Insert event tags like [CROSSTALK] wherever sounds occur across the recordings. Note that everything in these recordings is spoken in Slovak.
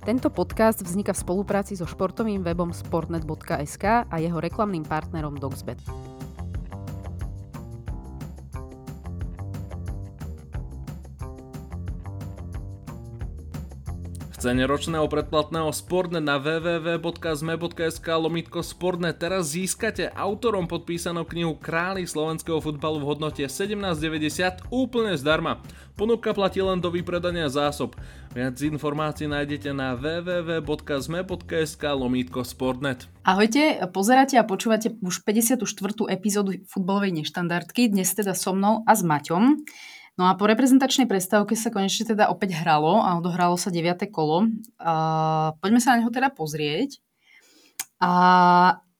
Tento podcast vzniká v spolupráci so športovým webom sportnet.sk a jeho reklamným partnerom Dogsbet. Cene ročného predplatného Sportnet na www.zme.sk lomitko Sportnet teraz získate autorom podpísanú knihu Králi slovenského futbalu v hodnote 17,90 úplne zdarma. Ponuka platí len do vypredania zásob. Viac informácií nájdete na www.zme.sk lomitko Sportnet. Ahojte, pozeráte a počúvate už 54. epizódu futbalovej neštandardky, dnes teda so mnou a s Maťom. No a po reprezentačnej prestávke sa konečne teda opäť hralo a odohralo sa 9. kolo. A poďme sa na neho teda pozrieť. A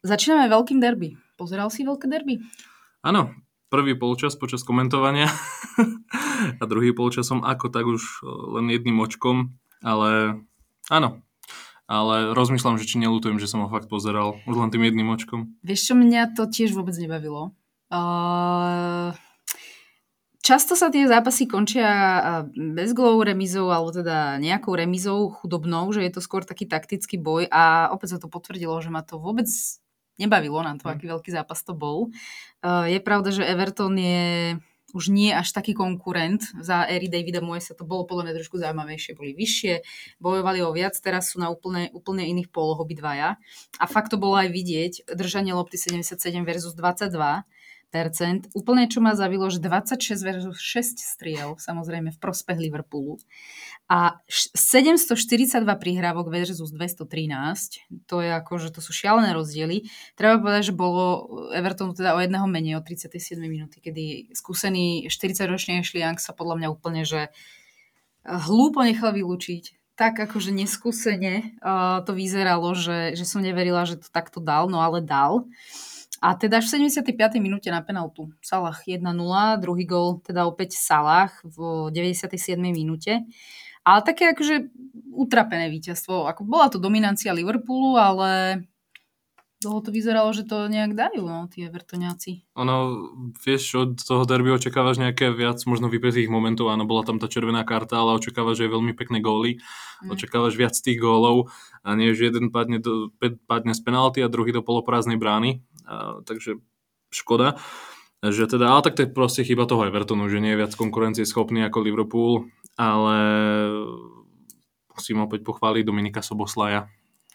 začíname veľkým derby. Pozeral si veľké derby? Áno, prvý polčas počas komentovania [LAUGHS] a druhý polčas som ako tak už len jedným očkom, ale áno, ale rozmýšľam, že či nelutujem, že som ho fakt pozeral už len tým jedným očkom. Vieš čo, mňa to tiež vôbec nebavilo. Uh, Často sa tie zápasy končia bez golov remizou, alebo teda nejakou remizou chudobnou, že je to skôr taký taktický boj a opäť sa to potvrdilo, že ma to vôbec nebavilo na to, hm. aký veľký zápas to bol. Je pravda, že Everton je už nie až taký konkurent. Za éry Davida sa to bolo podľa mňa trošku zaujímavejšie. Boli vyššie, bojovali o viac, teraz sú na úplne, úplne iných poloh obidvaja. A fakt to bolo aj vidieť. Držanie lopty 77 versus 22 Úplne čo ma zavilo, že 26 versus 6 striel, samozrejme v prospech Liverpoolu. A 742 prihrávok versus 213, to je ako, že to sú šialené rozdiely. Treba povedať, že bolo Evertonu teda o jedného menej od 37 minúty, kedy skúsený 40-ročný Ashley Young sa podľa mňa úplne, že hlúpo nechal vylúčiť tak akože neskúsene uh, to vyzeralo, že, že som neverila, že to takto dal, no ale dal. A teda v 75. minúte na penaltu Salah 1-0, druhý gol teda opäť Salah v 97. minúte. Ale také akože utrapené víťazstvo. Ako bola to dominancia Liverpoolu, ale dlho to vyzeralo, že to nejak dajú, no, tí Evertoniaci. Ono, vieš, od toho derby očakávaš nejaké viac možno vypetých momentov, áno, bola tam tá červená karta, ale očakávaš, že je veľmi pekné góly, mm. očakávaš viac tých gólov a nie, že jeden padne, do, padne z penalty a druhý do poloprázdnej brány a, takže škoda. Že teda, ale tak to je proste chyba toho Evertonu, že nie je viac konkurencie schopný ako Liverpool, ale musím opäť pochváliť Dominika Soboslaja.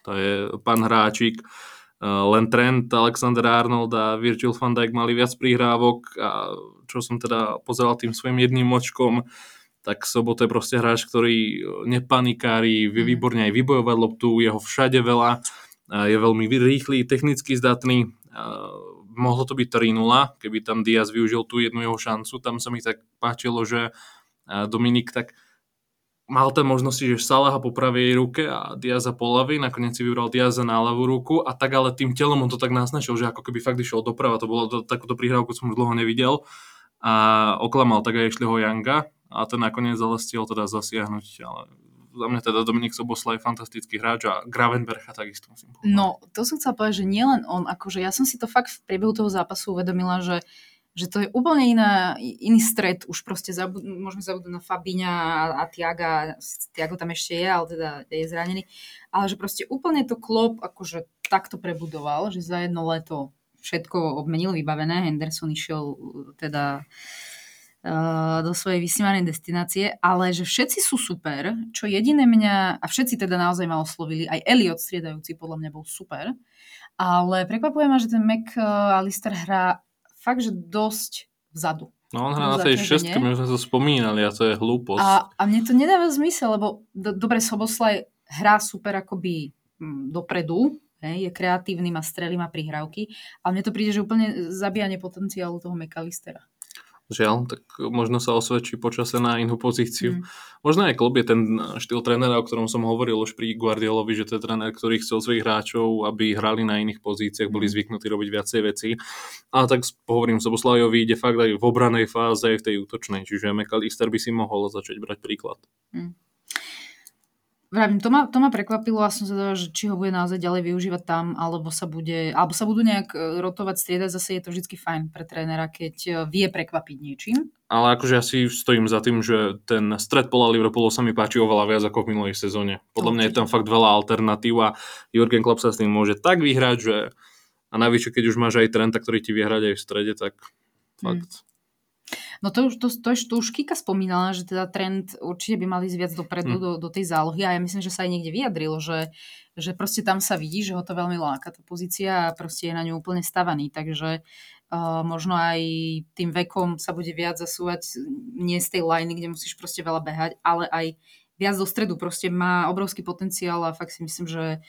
To je pán hráčik, len Trent, Alexander Arnold a Virgil van Dijk mali viac prihrávok a čo som teda pozeral tým svojim jedným očkom, tak Soboto je proste hráč, ktorý nepanikári, vie mhm. výborne aj vybojovať loptu, jeho všade veľa, je veľmi rýchly, technicky zdatný mohlo to byť 3-0, keby tam Diaz využil tú jednu jeho šancu. Tam sa mi tak páčilo, že Dominik tak mal tam možnosti, že Salaha po pravej ruke a Diaza po ľavej, nakoniec si vybral Diaza na ľavú ruku a tak ale tým telom on to tak naznačil, že ako keby fakt išiel doprava, to bolo to, takúto prihrávku som už dlho nevidel a oklamal tak aj Ešliho Yanga a ten nakoniec ale stiel teda zasiahnuť, ale za mňa teda Dominik Sobosla je fantastický hráč a Gravenbercha takisto musím povedať. No, to som chcela povedať, že nielen on, akože ja som si to fakt v priebehu toho zápasu uvedomila, že že to je úplne iná, iný stred, už proste zabud- môžeme zabudnúť na Fabiňa a, Tiaga, Tiago tam ešte je, ale teda je zranený, ale že proste úplne to klop akože takto prebudoval, že za jedno leto všetko obmenil, vybavené, Henderson išiel teda Eh, do svojej vysnívanej destinácie, ale že všetci sú super, čo jediné mňa, a všetci teda naozaj ma oslovili, aj Elliot striedajúci podľa mňa bol super, ale prekvapuje ma, že ten Mac eh, Alistair hrá fakt, že dosť vzadu. No on hrá na tej šestke, my sme to spomínali a to je hlúposť. A, a mne to nedáva zmysel, lebo do, dobre Soboslaj hrá super akoby hm, dopredu, hej, je kreatívny, má strely, má prihrávky, ale mne to príde, že úplne zabíjanie potenciálu toho McAllistera. Žiaľ, tak možno sa osvedčí počase na inú pozíciu. Mm. Možno aj klub je ten štýl trénera, o ktorom som hovoril už pri Guardiolovi, že to je tréner, ktorý chcel svojich hráčov, aby hrali na iných pozíciách, boli mm. zvyknutí robiť viacej veci. A tak pohovorím sa Boslajovi, ide fakt aj v obranej fáze, aj v tej útočnej, čiže McAllister by si mohol začať brať príklad. Mm. Vravím, to ma, to ma prekvapilo a som zvedavá, že či ho bude naozaj ďalej využívať tam, alebo sa bude, alebo sa budú nejak e, rotovať, striedať, zase je to vždy fajn pre trénera, keď e, vie prekvapiť niečím. Ale akože ja si stojím za tým, že ten stred pola Liverpoolu sa mi páči oveľa viac ako v minulej sezóne. Podľa mňa je tam fakt veľa alternatív a Jurgen Klopp sa s tým môže tak vyhrať, že a navyše, keď už máš aj Trenta, ktorý ti vie hrať aj v strede, tak fakt... Hmm No to to, to, to už Kika spomínala, že teda trend určite by mali ísť viac dopredu mm. do, do tej zálohy a ja myslím, že sa aj niekde vyjadril, že, že proste tam sa vidí, že ho to veľmi láka tá pozícia a proste je na ňu úplne stavaný, takže uh, možno aj tým vekom sa bude viac zasúvať nie z tej liney, kde musíš proste veľa behať, ale aj viac do stredu, proste má obrovský potenciál a fakt si myslím, že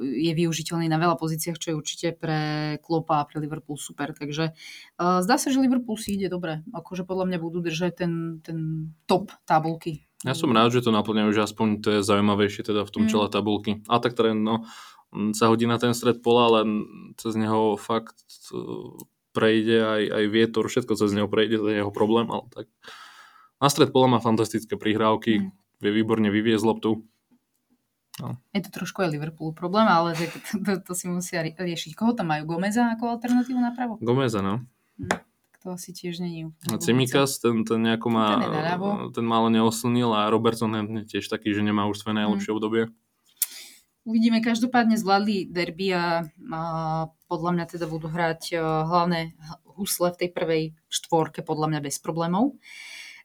je využiteľný na veľa pozíciách, čo je určite pre Klopa a pre Liverpool super. Takže uh, zdá sa, že Liverpool si ide dobre. Akože podľa mňa budú držať ten, ten top tabulky. Ja som rád, že to naplňajú, že aspoň to je zaujímavejšie teda v tom mm. čele tabulky. A tak trend, no, sa hodí na ten stred pola, ale cez neho fakt uh, prejde aj, aj vietor, všetko cez neho prejde, to je jeho problém, ale tak na stred pola má fantastické prihrávky, mm. vie výborne vyviezť loptu No. Je to trošku aj Liverpool problém, ale to, to, to si musia riešiť. Koho tam majú? Gomeza ako alternatívu napravo? Gomeza, no. Hm, to asi tiež není. A Cimikas, ten, ten nejako má, ten, ten málo neoslnil a Robertson je tiež taký, že nemá už svoje najlepšie hm. obdobie. Uvidíme, každopádne zvládli derby a, a podľa mňa teda budú hrať a, hlavné husle v tej prvej štvorke podľa mňa bez problémov.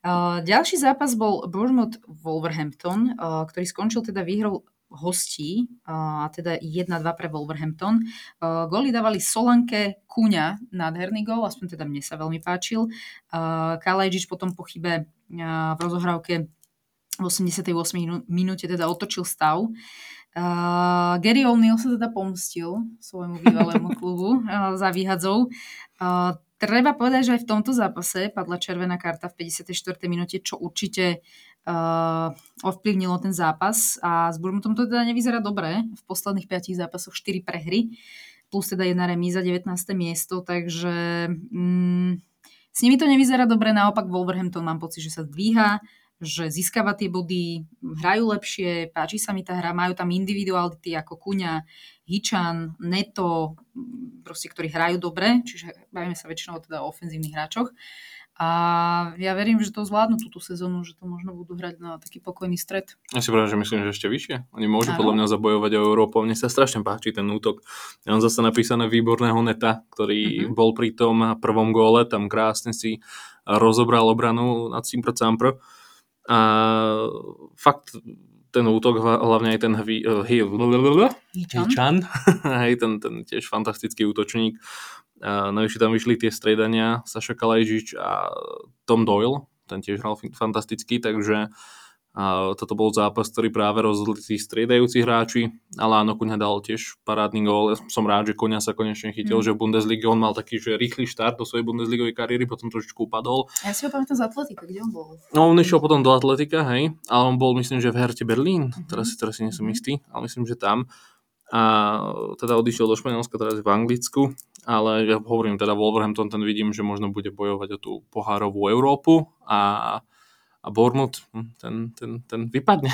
Uh, ďalší zápas bol Bournemouth Wolverhampton, uh, ktorý skončil teda výhrou hostí, a teda 1-2 pre Wolverhampton. Góly dávali Solanke, Kúňa, nádherný gól, aspoň teda mne sa veľmi páčil. Kalajžič potom po chybe v rozohrávke v 88. minúte teda otočil stav. Uh, Gary O'Neill sa teda pomstil svojmu bývalému [LAUGHS] klubu uh, za výhadzov. Uh, treba povedať, že aj v tomto zápase padla červená karta v 54. minúte, čo určite uh, ovplyvnilo ten zápas a s Bournemouthom to teda nevyzerá dobre. V posledných 5 zápasoch 4 prehry plus teda jedna remíza, 19. miesto, takže mm, s nimi to nevyzerá dobre, naopak Wolverhampton mám pocit, že sa zdvíha, že získava tie body, hrajú lepšie, páči sa mi tá hra, majú tam individuality ako Kuňa, Hičan, Neto, proste, ktorí hrajú dobre, čiže bavíme sa väčšinou teda o ofenzívnych hráčoch. A ja verím, že to zvládnu túto sezónu, že to možno budú hrať na taký pokojný stred. Ja si pravím, že myslím, že ešte vyššie. Oni môžu ano. podľa mňa zabojovať o Európu. Mne sa strašne páči ten útok. Ja mám zase napísané výborného neta, ktorý mm-hmm. bol pri tom prvom góle, tam krásne si rozobral obranu nad Simpro Campro. A fakt ten útok, hlavne aj ten hví, Hičan, [LAUGHS] hej, ten, ten tiež fantastický útočník, Najvyššie tam vyšli tie striedania Saša Kalajžič a Tom Doyle, ten tiež hral fantasticky, takže a toto bol zápas, ktorý práve rozhodli tí striedajúci hráči, ale áno, Kuňa dal tiež parádny gól. Ja som rád, že Kuňa sa konečne chytil, mm. že v Bundesliga on mal taký, že rýchly štart do svojej Bundesligovej kariéry, potom trošičku upadol. Ja si ho pamätám z Atletika, kde on bol? No, on išiel potom do Atletika, hej, ale on bol, myslím, že v Herte Berlín, mm-hmm. teraz, teraz si nie som mhm. istý, ale myslím, že tam. A teda odišiel do Španielska, teraz v Anglicku ale ja hovorím teda Wolverhampton, ten vidím, že možno bude bojovať o tú pohárovú Európu a, a Bournemouth, hm, ten, ten, ten vypadne.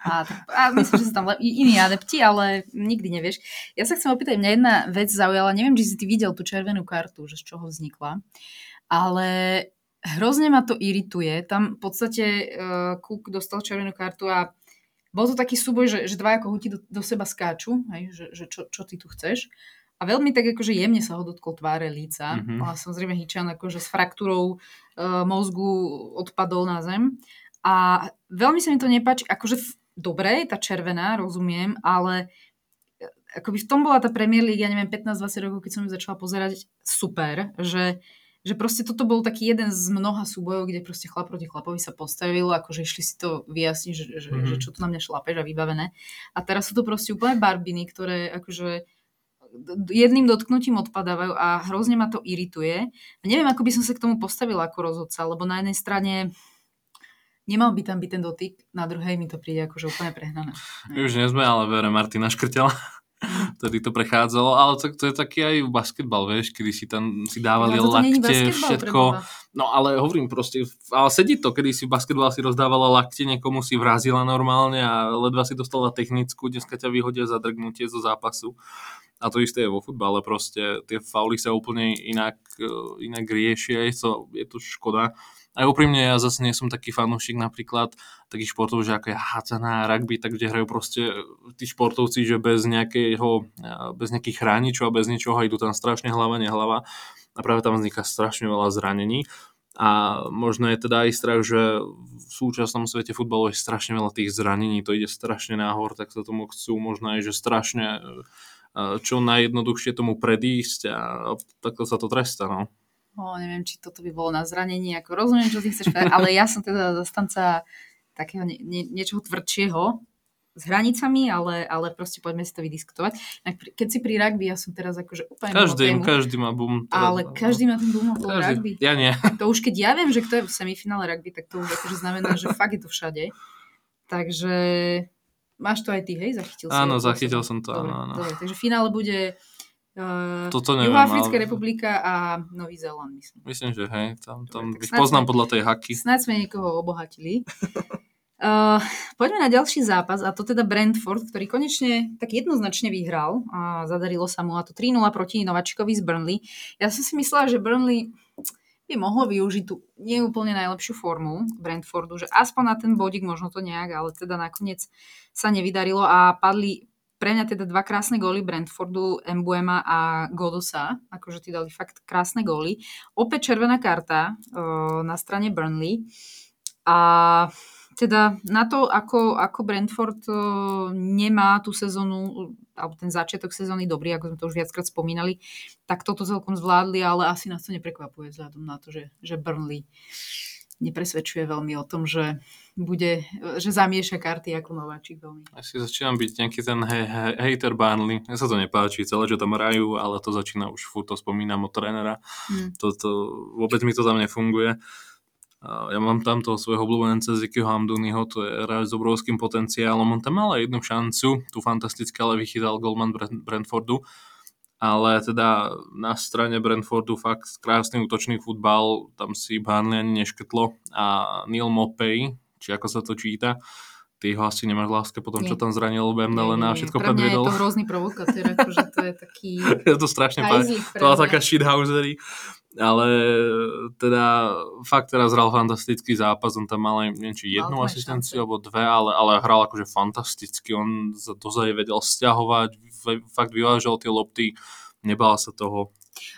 A, a myslím, že sú tam iní adepti, ale nikdy nevieš. Ja sa chcem opýtať, mňa jedna vec zaujala, neviem, či si ty videl tú červenú kartu, že z čoho vznikla, ale hrozne ma to irituje. Tam v podstate uh, Cook dostal červenú kartu a bol to taký súboj, že, že dva ako do, do seba skáču, hej, že, že čo, čo ty tu chceš. A veľmi tak akože jemne sa ho dotkol tváre líca. Mm-hmm. A samozrejme Hičan akože s fraktúrou e, mozgu odpadol na zem. A veľmi sa mi to nepáči. Akože dobre, tá červená, rozumiem, ale e, akoby v tom bola tá Premier League, ja neviem, 15-20 rokov, keď som ju začala pozerať, super, že, že proste toto bol taký jeden z mnoha súbojov, kde proste chlap proti chlapovi sa postavil, akože išli si to vyjasniť, že, že, mm-hmm. že čo tu na mňa šlapeš a vybavené. A teraz sú to proste úplne barbiny, ktoré akože jedným dotknutím odpadávajú a hrozne ma to irituje. A neviem, ako by som sa k tomu postavila ako rozhodca, lebo na jednej strane nemal by tam byť ten dotyk, na druhej mi to príde akože úplne prehnané. My už nie sme, ale vere Martina škrtela. [LAUGHS] Vtedy to prechádzalo, ale to, to je taký aj basketbal, vieš, kedy si tam si dávali No, lakte, všetko. preboha. No ale hovorím proste, ale sedí to, kedy si basketbal si rozdávala lakte, niekomu si vrazila normálne a ledva si dostala technickú, dneska ťa vyhodia za drgnutie zo zápasu. A to isté je vo futbale, proste tie fauly sa úplne inak, eh, inak riešia, je to, je to škoda. A úprimne ja zase nie som taký fanúšik napríklad takých športov, že ako je hádzaná rugby, tak kde hrajú proste tí športovci, že bez nejakého, eh, bez nejakých chráničov a bez ničoho idú tam strašne hlava, nehlava a práve tam vzniká strašne veľa zranení. A možno je teda aj strach, že v súčasnom svete futbalu je strašne veľa tých zranení, to ide strašne nahor, tak sa tomu chcú možno aj, že strašne eh, čo najjednoduchšie tomu predísť a takto sa to trestá, no. O, neviem, či toto by bolo na zranení, ako rozumiem, čo ty chceš povedať, ale ja som teda zastanca takého nie, nie, niečoho tvrdšieho s hranicami, ale, ale proste poďme si to vydiskutovať. Keď si pri rugby, ja som teraz akože úplne Každý, tému, každý má boom. teraz, ale no. každý má ten boom okolo rugby. Ja nie. To už keď ja viem, že kto je v semifinále rugby, tak to už akože znamená, že fakt je to všade. Takže máš to aj ty, hej? Zachytil si Áno, to? zachytil som to, Dobre, áno, áno. dobre, takže finále bude uh, Toto neviem, Juhoafrická ale- republika a Nový Zéland, myslím. Myslím, že hej, tam, tam Dobre, ich poznám sme- podľa tej haky. Snáď sme niekoho obohatili. Uh, [LAUGHS] poďme na ďalší zápas a to teda Brentford, ktorý konečne tak jednoznačne vyhral a zadarilo sa mu a to 3-0 proti Novačikovi z Burnley. Ja som si myslela, že Burnley by mohlo využiť tú neúplne najlepšiu formu Brentfordu, že aspoň na ten bodík možno to nejak, ale teda nakoniec sa nevydarilo a padli pre mňa teda dva krásne góly Brentfordu, Embuema a Godosa, akože tí dali fakt krásne góly. Opäť červená karta uh, na strane Burnley a teda na to, ako, ako Brentford uh, nemá tú sezónu, alebo ten začiatok sezóny dobrý, ako sme to už viackrát spomínali, tak toto celkom zvládli, ale asi nás to neprekvapuje vzhľadom na to, že, že Burnley nepresvedčuje veľmi o tom, že bude, že zamieša karty ako nováčik veľmi. Ja si začínam byť nejaký ten he, he, hater Burnley. Mne sa to nepáči, celé, že tam hrajú, ale to začína už furt, to spomínam od trénera. Hmm. To, to, vôbec mi to tam nefunguje. Ja mám tam toho svojho obľúbenca Zikyho Hamduniho, to je hráč s obrovským potenciálom. On tam mal aj jednu šancu, tu fantasticky, ale vychytal Goldman Brentfordu. Ale teda na strane Brentfordu fakt krásny útočný futbal, tam si Burnley ani neškrtlo. A Neil Mopey, či ako sa to číta, ty ho asi nemáš láske po tom, čo tam zranil Bernalena a všetko Pre mňa je predvedol. to hrozný provokatér, akože to je taký [LAUGHS] Ja to strašne páči. To bola taká shithousery. Ale teda fakt teraz hral fantastický zápas, on tam mal aj neviem, či jednu aj asistenciu šance. alebo dve, ale, ale hral akože fantasticky, on za dozaj vedel stiahovať, fakt vyvážal tie lopty, nebal sa toho.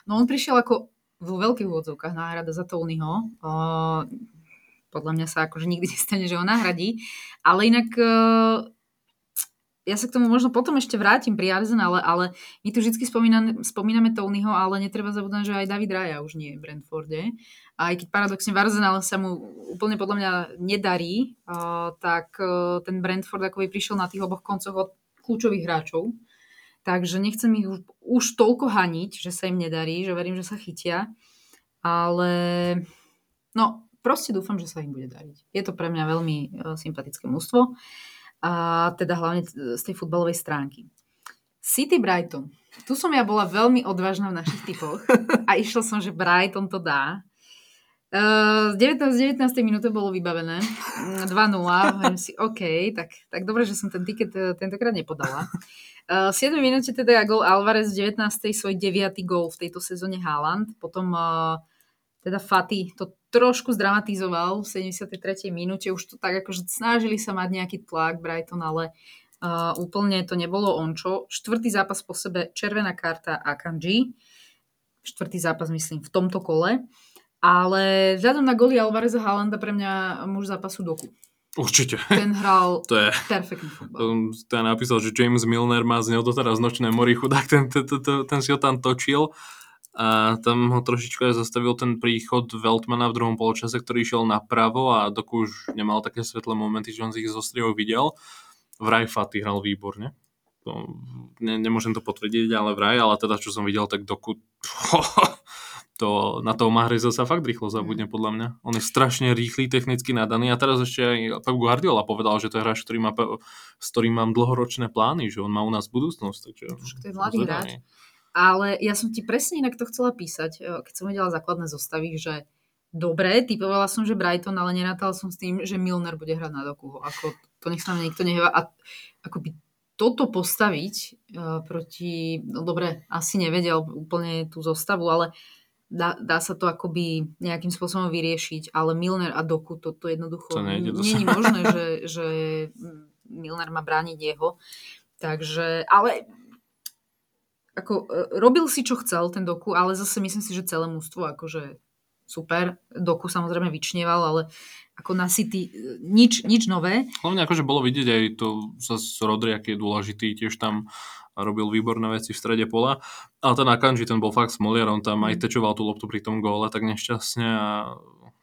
No on prišiel ako vo veľkých úvodzovkách náhrada za Tonyho. Uh, podľa mňa sa akože nikdy [LAUGHS] nestane, že ho nahradí. Ale inak uh, ja sa k tomu možno potom ešte vrátim pri Arsenale, ale my tu vždy spomíname, spomíname Tonyho, ale netreba zabúdať, že aj David Raja už nie je v Brentforde. A aj keď paradoxne v Arsenale sa mu úplne podľa mňa nedarí, uh, tak uh, ten Brentford akoby prišiel na tých oboch koncoch od kľúčových hráčov. Takže nechcem ich už, už toľko haniť, že sa im nedarí, že verím, že sa chytia. Ale no, proste dúfam, že sa im bude dariť. Je to pre mňa veľmi e, sympatické mústvo. A teda hlavne z tej futbalovej stránky. City Brighton. Tu som ja bola veľmi odvážna v našich typoch [LAUGHS] a išla som, že Brighton to dá. Uh, 19, 19. minúte bolo vybavené. Mm, 2-0. Hovorím si, OK, tak, tak dobre, že som ten tiket eh, tentokrát nepodala. Uh, v 7 minúte teda gol Alvarez v 19. svoj 9. gol v tejto sezóne Haaland. Potom uh, teda Fati to trošku zdramatizoval v 73. minúte. Už to tak akože snažili sa mať nejaký tlak Brighton, ale uh, úplne to nebolo ončo. Štvrtý zápas po sebe, červená karta Akanji. Štvrtý zápas, myslím, v tomto kole. Ale vzhľadom na goly Alvareza Haalanda pre mňa muž zápasu doku. Určite. Ten hral [LAUGHS] To je, perfektný futbal. ten napísal, že James Milner má z neho doteraz nočné mori chudák, ten, ten, ten, ten si ho tam točil a tam ho trošičku zastavil ten príchod Veltmana v druhom polčase, ktorý išiel napravo a Doku už nemal také svetlé momenty, že on si ich zo strihov videl. Vraj Faty hral výborne. To, ne, nemôžem to potvrdiť, ale vraj, ale teda čo som videl, tak Doku to [LAUGHS] to, na toho Mahreza sa fakt rýchlo zabudne, podľa mňa. On je strašne rýchly, technicky nadaný a teraz ešte aj Pep Guardiola povedal, že to je hráč, ktorý má, s ktorým mám dlhoročné plány, že on má u nás budúcnosť. Takže, to je mladý hráč. Ale ja som ti presne inak to chcela písať, e, keď som vedela základné zostavy, že dobre, typovala som, že Brighton, ale nerátala som s tým, že Milner bude hrať na doku. Ako, to nech sa na niekto neheva. A akoby toto postaviť uh, proti, no dobre, asi nevedel úplne tú zostavu, ale dá, dá sa to akoby nejakým spôsobom vyriešiť, ale Milner a Doku, toto to jednoducho to nie je možné, že, že Milner má brániť jeho. Takže, ale ako, e, robil si, čo chcel ten Doku, ale zase myslím si, že celé mústvo akože super. Doku samozrejme vyčnieval, ale ako na City e, nič, nič nové. Hlavne akože bolo vidieť aj to zase Rodri, aký je dôležitý, tiež tam robil výborné veci v strede pola. Ale ten Akanji, ten bol fakt smoliar, on tam aj mm. tečoval tú loptu pri tom góle tak nešťastne a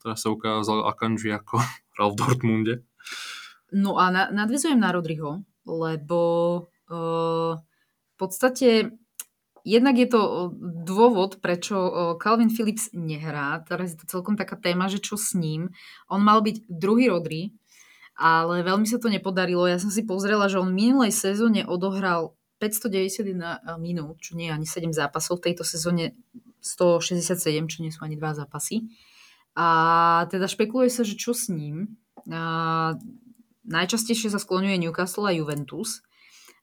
teraz sa ukázal Akanji ako [LAUGHS] hral v Dortmunde. No a na, nadvizujem na Rodriho, lebo uh, v podstate jednak je to dôvod, prečo Calvin Phillips nehrá. Teraz je to celkom taká téma, že čo s ním. On mal byť druhý Rodri, ale veľmi sa to nepodarilo. Ja som si pozrela, že on minulej sezóne odohral 591 minút, čo nie je ani 7 zápasov. V tejto sezóne 167, čo nie sú ani 2 zápasy. A teda špekuluje sa, že čo s ním. A najčastejšie sa skloňuje Newcastle a Juventus.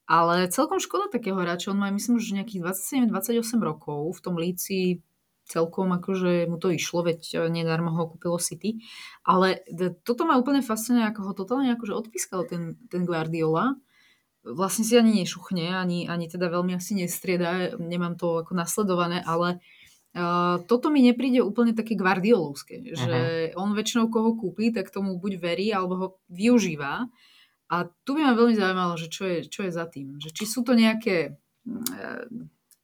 Ale celkom škoda takého hráča. On má, myslím, že nejakých 27-28 rokov. V tom líci celkom akože mu to išlo, veď nedarmo ho kúpilo City. Ale toto ma úplne fascinuje, ako ho totálne akože odpískal ten, ten Guardiola vlastne si ani nešuchne, ani, ani teda veľmi asi nestrieda, nemám to ako nasledované, ale uh, toto mi nepríde úplne také guardiolovské, uh-huh. že on väčšinou koho kúpi, tak tomu buď verí, alebo ho využíva. A tu by ma veľmi zaujímalo, že čo je, čo je za tým. Že či sú to nejaké uh,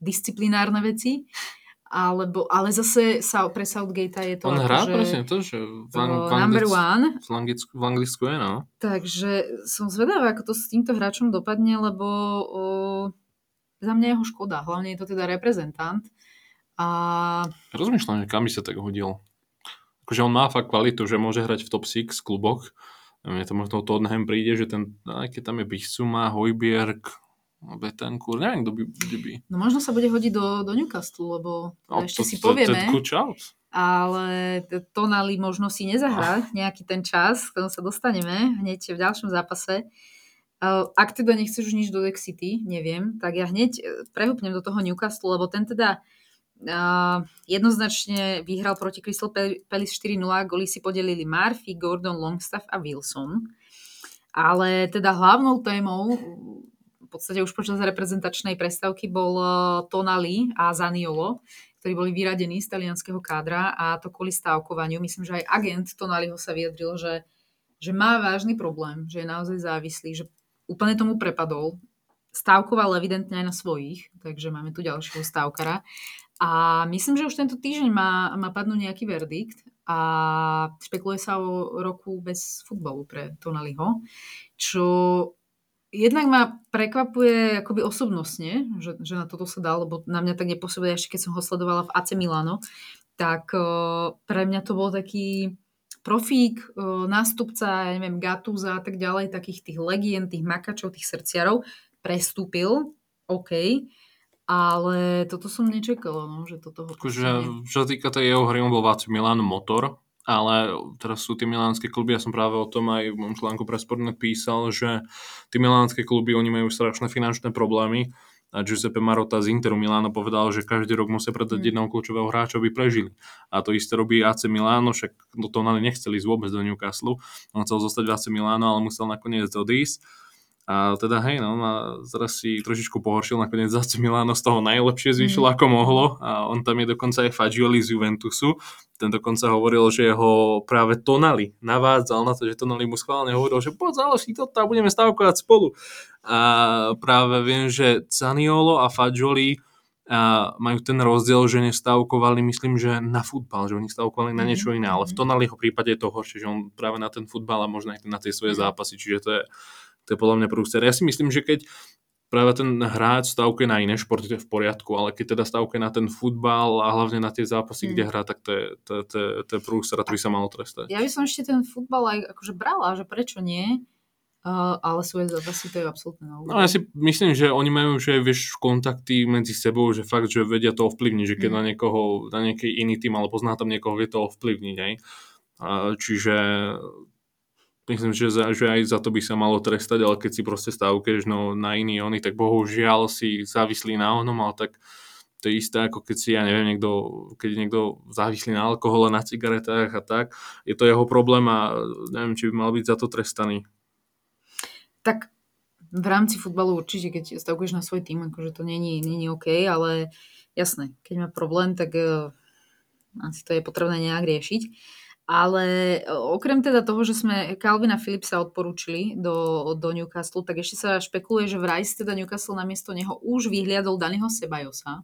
disciplinárne veci, alebo, ale zase sa, pre Southgate je to... On hrá že, presne to, že v, ang- v, number one. V, Anglicku, v Anglicku je, no. Takže som zvedavá, ako to s týmto hráčom dopadne, lebo o, za mňa jeho škoda. Hlavne je to teda reprezentant. A... Rozmýšľam, že kam by sa tak hodil. Akože on má fakt kvalitu, že môže hrať v top 6 kluboch. Mne to možno Tottenham príde, že ten, aj keď tam je Bichsuma, Hojbjerg, No, Betancourt, neviem, kto by, kde by. No možno sa bude hodiť do, do Newcastle, lebo no, ešte to, si povieme. To, to ale Tonali možno si nezahrá oh. nejaký ten čas, k sa dostaneme hneď v ďalšom zápase. Ak teda nechceš už nič do Deck City, neviem, tak ja hneď e, prehúpnem do toho Newcastle, lebo ten teda jednoznačne vyhral proti Crystal Palace 4-0, goly si podelili Murphy, Gordon, Longstaff a Wilson. Ale teda hlavnou témou podstate už počas reprezentačnej prestávky bol e, Tonali a Zaniolo, ktorí boli vyradení z talianského kádra a to kvôli stávkovaniu. Myslím, že aj agent Tonaliho sa vyjadril, že, že má vážny problém, že je naozaj závislý, že úplne tomu prepadol. Stávkoval evidentne aj na svojich, takže máme tu ďalšieho stávkara. A myslím, že už tento týždeň má, má padnúť nejaký verdikt a špekuluje sa o roku bez futbalu pre Tonaliho, čo jednak ma prekvapuje akoby osobnostne, že, že na toto sa dá, lebo na mňa tak nepôsobuje, ešte keď som ho sledovala v AC Milano, tak uh, pre mňa to bol taký profík, uh, nástupca, ja neviem, Gatúza a tak ďalej, takých tých legend, tých makačov, tých srdciarov, prestúpil, OK, ale toto som nečakala, no, že toto ho... Akože, čo sa týka tej jeho hry, on bol v AC Milano motor, ale teraz sú tie milánske kluby, ja som práve o tom aj v mojom článku pre Sportnet písal, že tie milánske kluby, oni majú strašné finančné problémy a Giuseppe Marotta z Interu Miláno povedal, že každý rok musia predať mm. jedného kľúčového hráča, aby prežili. A to isté robí AC Miláno, však do toho nechceli ísť vôbec do Newcastle. On chcel zostať v AC Miláno, ale musel nakoniec odísť. A teda hej, no, a teraz si trošičku pohoršil, nakoniec zase Milano z toho najlepšie zvýšil mm. ako mohlo a on tam je dokonca aj Fagioli z Juventusu. Ten dokonca hovoril, že ho práve Tonali navádzal na to, že Tonali mu schválne hovoril, že poď založ si toto a budeme stavkovať spolu. A práve viem, že Caniolo a Fagioli a majú ten rozdiel, že nestavkovali, myslím, že na futbal, že oni stavkovali na mhm. niečo iné, ale v mhm. Tonaliho prípade je to horšie, že on práve na ten futbal a možno aj na tie svoje mhm. zápasy, čiže to je to je podľa mňa prúster. Ja si myslím, že keď práve ten hráč stavke na iné športy, to je v poriadku, ale keď teda stavke na ten futbal a hlavne na tie zápasy, mm. kde hrá, tak to je, to, to, to je prúser a to by sa malo trestať. Ja by som ešte ten futbal aj akože brala, že prečo nie, uh, ale svoje zápasy to je absolútne na No ja si myslím, že oni majú že vieš, kontakty medzi sebou, že fakt, že vedia to ovplyvniť, že keď mm. na niekoho, na nejaký iný tým, ale pozná tam niekoho, vie to ovplyvniť, aj. Čiže myslím, že, za, že aj za to by sa malo trestať, ale keď si proste stavkeš no, na iný ony, tak bohužiaľ si závislý na onom, ale tak to je isté, ako keď si, ja neviem, niekto, keď niekto závislý na alkohole, na cigaretách a tak, je to jeho problém a neviem, či by mal byť za to trestaný. Tak v rámci futbalu určite, keď stavkuješ na svoj tým, akože to není, není OK, ale jasné, keď má problém, tak uh, asi to je potrebné nejak riešiť. Ale e, okrem teda toho, že sme Calvina Philipsa odporúčili do, do Newcastle, tak ešte sa špekuluje, že vraj teda Newcastle namiesto neho už vyhliadol daného Sebajosa.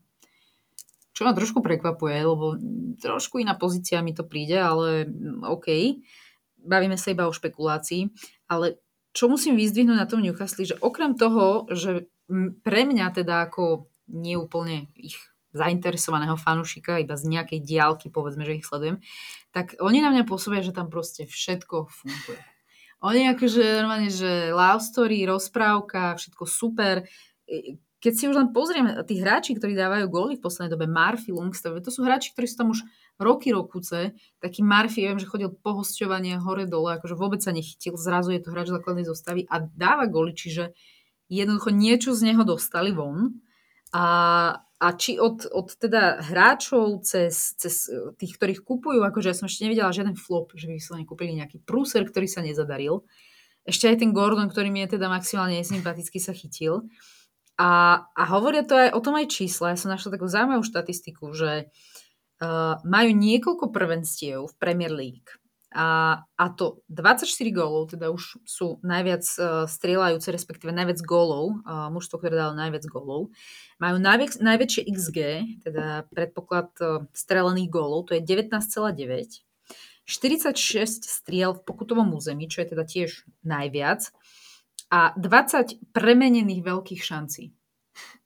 Čo ma trošku prekvapuje, lebo trošku iná pozícia mi to príde, ale OK. Bavíme sa iba o špekulácii. Ale čo musím vyzdvihnúť na tom Newcastle, že okrem toho, že pre mňa teda ako neúplne ich zainteresovaného fanušika, iba z nejakej diálky, povedzme, že ich sledujem, tak oni na mňa pôsobia, že tam proste všetko funguje. Oni akože normálne, že love story, rozprávka, všetko super. Keď si už len pozriem, tí hráči, ktorí dávajú góly v poslednej dobe, Murphy, Longstaff, to sú hráči, ktorí sú tam už roky, rokuce. Taký Murphy, ja viem, že chodil po hosťovanie hore dole, akože vôbec sa nechytil, zrazu je to hráč základnej zostavy a dáva góly, čiže jednoducho niečo z neho dostali von. A a či od, od teda hráčov cez, cez e, tých, ktorých kupujú, akože ja som ešte nevidela žiaden flop, že by vyslovene kúpili nejaký prúser, ktorý sa nezadaril. Ešte aj ten Gordon, ktorý mi je teda maximálne nesympatický, sa chytil. A, a hovoria to aj o tom aj čísla. Ja som našla takú zaujímavú štatistiku, že uh, majú niekoľko prvenstiev v Premier League a, a to 24 gólov, teda už sú najviac uh, strieľajúce, respektíve najviac gólov, uh, mužstvo, ktoré dalo najviac gólov. Majú najviac, najväčšie XG, teda predpoklad uh, strelených gólov, to je 19,9. 46 striel v pokutovom území, čo je teda tiež najviac. A 20 premenených veľkých šancí.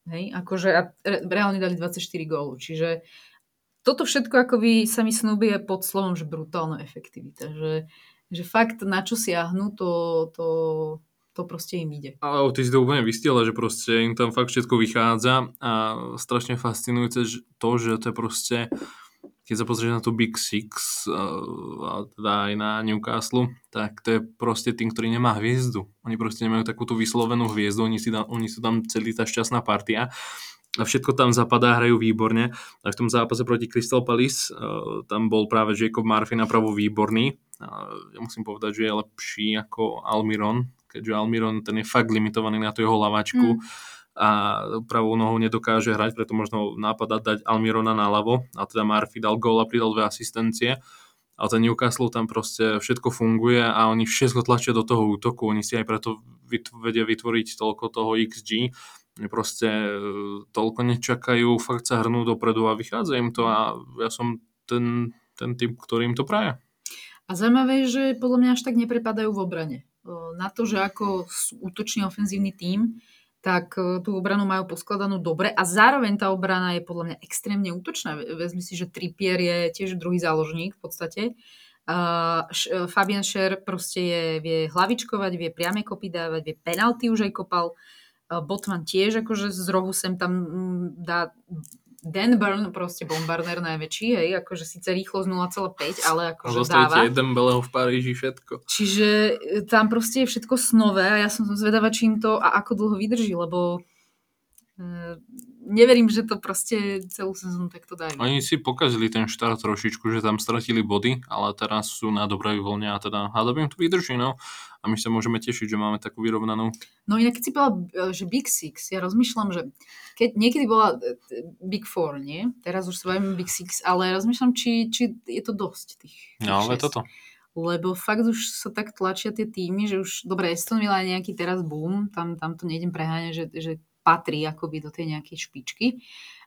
Hej, akože a reálne dali 24 gólov, čiže toto všetko akoby sa mi snúbie pod slovom, že brutálna efektivita. Že, že fakt na čo siahnu, to, to, to proste im ide. Ale ty si to úplne vystiela, že proste im tam fakt všetko vychádza a strašne fascinujúce to, že to je proste keď sa pozrieš na tú Big Six a teda aj na Newcastle, tak to je proste tým, ktorý nemá hviezdu. Oni proste nemajú takúto vyslovenú hviezdu, oni, si tam, oni sú tam celý tá šťastná partia a všetko tam zapadá, hrajú výborne. A v tom zápase proti Crystal Palace uh, tam bol práve Jacob Murphy napravo výborný. Uh, ja musím povedať, že je lepší ako Almiron, keďže Almiron ten je fakt limitovaný na tú jeho lavačku. Mm. a pravou nohou nedokáže hrať, preto možno nápadať dať Almirona na lavo a teda Murphy dal gól a pridal dve asistencie a ten Newcastle tam proste všetko funguje a oni všetko tlačia do toho útoku, oni si aj preto vedia vytvoriť toľko toho XG proste e, toľko nečakajú, fakt sa hrnú dopredu a vychádza im to a ja som ten, ten typ, ktorý im to praje. A zaujímavé je, že podľa mňa až tak neprepadajú v obrane. Na to, že ako útočný ofenzívny tím, tak e, tú obranu majú poskladanú dobre a zároveň tá obrana je podľa mňa extrémne útočná. Vezmi si, že Trippier je tiež druhý záložník v podstate. Uh, Fabian Scher proste je, vie hlavičkovať, vie priame kopy dávať, vie penalty už aj kopal. Botman tiež akože z rohu sem tam mm, dá Dan Burn, proste bombardér najväčší, hej, akože síce rýchlo z 0,5, ale akože dáva. jeden Beleho v Paríži všetko. Čiže e, tam proste je všetko snové a ja som zvedavá, čím to a ako dlho vydrží, lebo e, neverím, že to proste celú sezónu takto dajú. Oni si pokazili ten štart trošičku, že tam stratili body, ale teraz sú na dobrej vlne a teda hádam im to vydrží, no. A my sa môžeme tešiť, že máme takú vyrovnanú. No inak keď si povedal, e, že Big Six, ja rozmýšľam, že keď niekedy bola e, Big Four, nie? Teraz už sa bavíme Big Six, ale rozmýšľam, či, či je to dosť tých, tých No, ale toto. Lebo fakt už sa tak tlačia tie týmy, že už, dobre, Aston Villa je nejaký teraz boom, tam, tam to nejdem preháňať, že, že patrí akoby do tej nejakej špičky.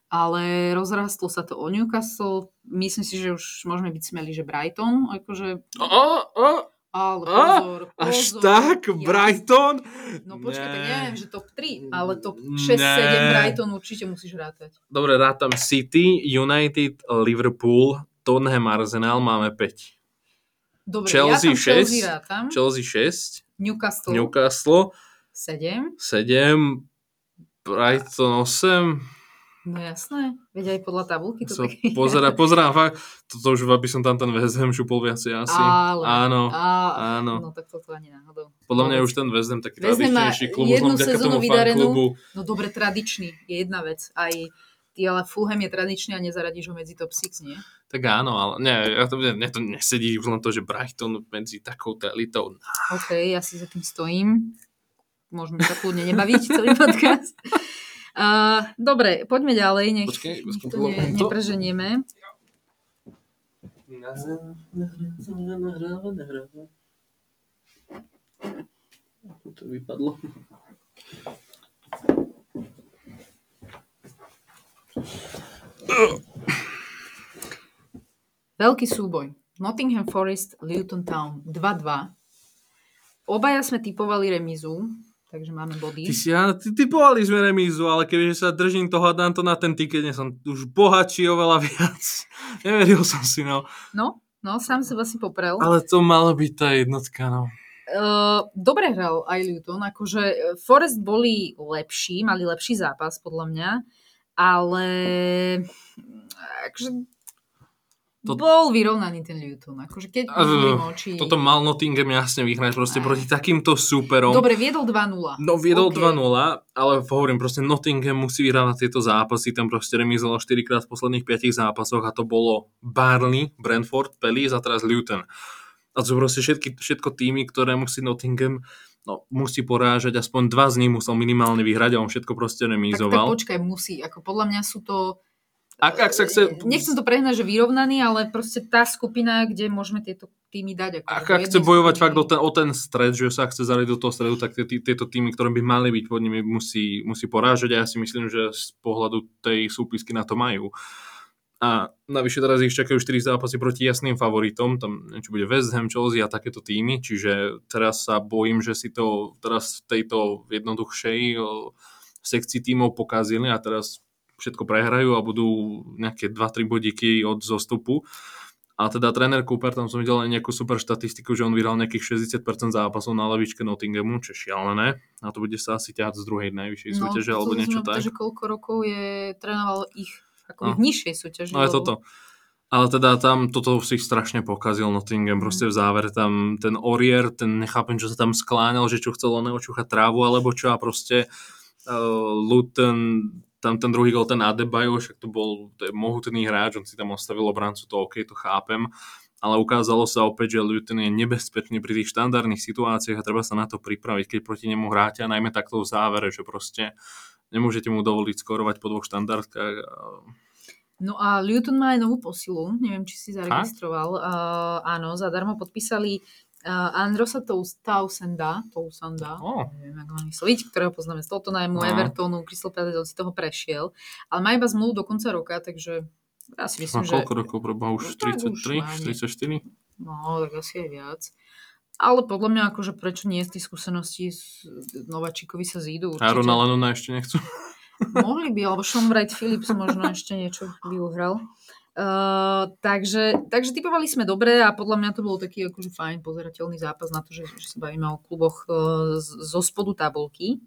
Ale rozrastlo sa to o Newcastle. Myslím si, že už môžeme byť smeli, že Brighton. Akože... O, o, Ale pozor, pozor. Až tak? jasne. Brighton? No počkaj, tak Ne. neviem, že top 3, ale top 6-7 Ne. Brighton určite musíš rátať. Dobre, rátam City, United, Liverpool, Tottenham, Arsenal, máme 5. Dobre, Chelsea ja tam Chelsea 6, rátam. Chelsea 6, Newcastle Newcastle 7. 7, Brighton 8. No jasné, veď aj podľa tabulky to So, je. pozera, [LAUGHS] pozerám fakt, toto už by som tam ten West Ham šupol viacej asi. Ale, Áno, á, áno. No tak toto ani náhodou. Podľa mňa je už ten West Ham taký West tradičnejší klub, jednu sezónu vydarenú. No dobre, tradičný je jedna vec. Aj ty, ale Fulham je tradičný a nezaradíš ho medzi top 6, nie? Tak áno, ale nie, ja to, mne to nesedí už len to, že Brighton medzi takouto elitou. OK, ja si za tým stojím. Môžeme sa kľudne nebaviť celý podcast. [LAUGHS] Uh, dobre, poďme ďalej, nech, Počkej, to ne, nepreženieme. To vypadlo. Veľký súboj. Nottingham Forest, Luton Town 2-2. Obaja sme typovali remizu, takže máme body. Ty si, ja, ty, typovali sme remízu, ale kebyže sa držím toho a dám to na ten tiket, nie som už bohatší oveľa viac. [LAUGHS] Neveril som si, no. No, no, sám seba si poprel. Ale to malo byť tá jednotka, no. Uh, dobre hral aj Luton, akože eh, Forest boli lepší, mali lepší zápas podľa mňa, ale akože To- bol vyrovnaný ten Luton, akože keď uh, oči... Toto mal Nottingham jasne vyhrať proste Aj. proti takýmto súperom. Dobre, viedol 2-0. No viedol OK. 2-0, ale hovorím, proste Nottingham musí vyhrávať tieto zápasy, tam proste remizoval 4 krát v posledných 5 zápasoch a to bolo Barnley, Brentford, Palace a teraz Luton. A to sú proste všetky, všetko týmy, ktoré musí Nottingham no, musí porážať, aspoň dva z nich musel minimálne vyhrať a on všetko proste Tak, tak remizoval. počkaj, musí. Ako podľa mňa sú to... Ak, ak sa chce, Nechcem to prehnať, že vyrovnaný, ale proste tá skupina, kde môžeme tieto týmy dať. Ako ak, ak chce bojovať fakt o ten, o ten stred, že sa chce zaradiť do toho stredu, tak tie, tieto týmy, ktoré by mali byť pod nimi, musí, musí porážať a ja si myslím, že z pohľadu tej súpisky na to majú. A navyše teraz ich čakajú 4 zápasy proti jasným favoritom, tam niečo bude West Ham, Chelsea a takéto týmy, čiže teraz sa bojím, že si to teraz v tejto jednoduchšej o, sekcii tímov pokazili a teraz všetko prehrajú a budú nejaké 2-3 bodíky od zostupu. A teda tréner Cooper, tam som videl aj nejakú super štatistiku, že on vyhral nejakých 60% zápasov na lavičke Nottinghamu, čo je šialené. A to bude sa asi ťahať z druhej najvyššej no, súťaže alebo niečo tak. že koľko rokov je trénoval ich ako No. v nižšej súťaži. No je lebo- toto. Ale teda tam toto si strašne pokazil Nottingham, proste v závere tam ten Orier, ten nechápem, čo sa tam skláňal, že čo chcel len očúchať trávu alebo čo a proste uh, Luton, tam ten druhý gol, ten Adebayo, však to bol to mohutný hráč, on si tam ostavil obrancu, to OK, to chápem, ale ukázalo sa opäť, že Luton je nebezpečný pri tých štandardných situáciách a treba sa na to pripraviť, keď proti nemu hráte a najmä takto v závere, že proste nemôžete mu dovoliť skorovať po dvoch štandardkách. No a Luton má aj novú posilu, neviem, či si zaregistroval. Uh, áno, zadarmo podpísali uh, Androsa Tous- Tausenda, Tousanda, Oh. neviem, ako mám vysloviť, ktorého poznáme z Tottenhamu, No. Evertonu, Crystal Palace si toho prešiel, ale má iba zmluvu do konca roka, takže ja si myslím, Má že... koľko rokov preba? Už No tak už 33, má, nie. 34? No, tak asi aj viac. Ale podľa mňa, akože prečo nie z tých skúseností Nováčikovi sa zídu určite. Arona Lenona ešte nechcú. Mohli by, alebo Sean Wright Phillips možno ešte niečo by uhral. Uh, takže, takže typovali sme dobre a podľa mňa to bol taký akože fajn pozerateľný zápas na to, že, že sa bavíme o kluboch uh, z- zo spodu tabulky.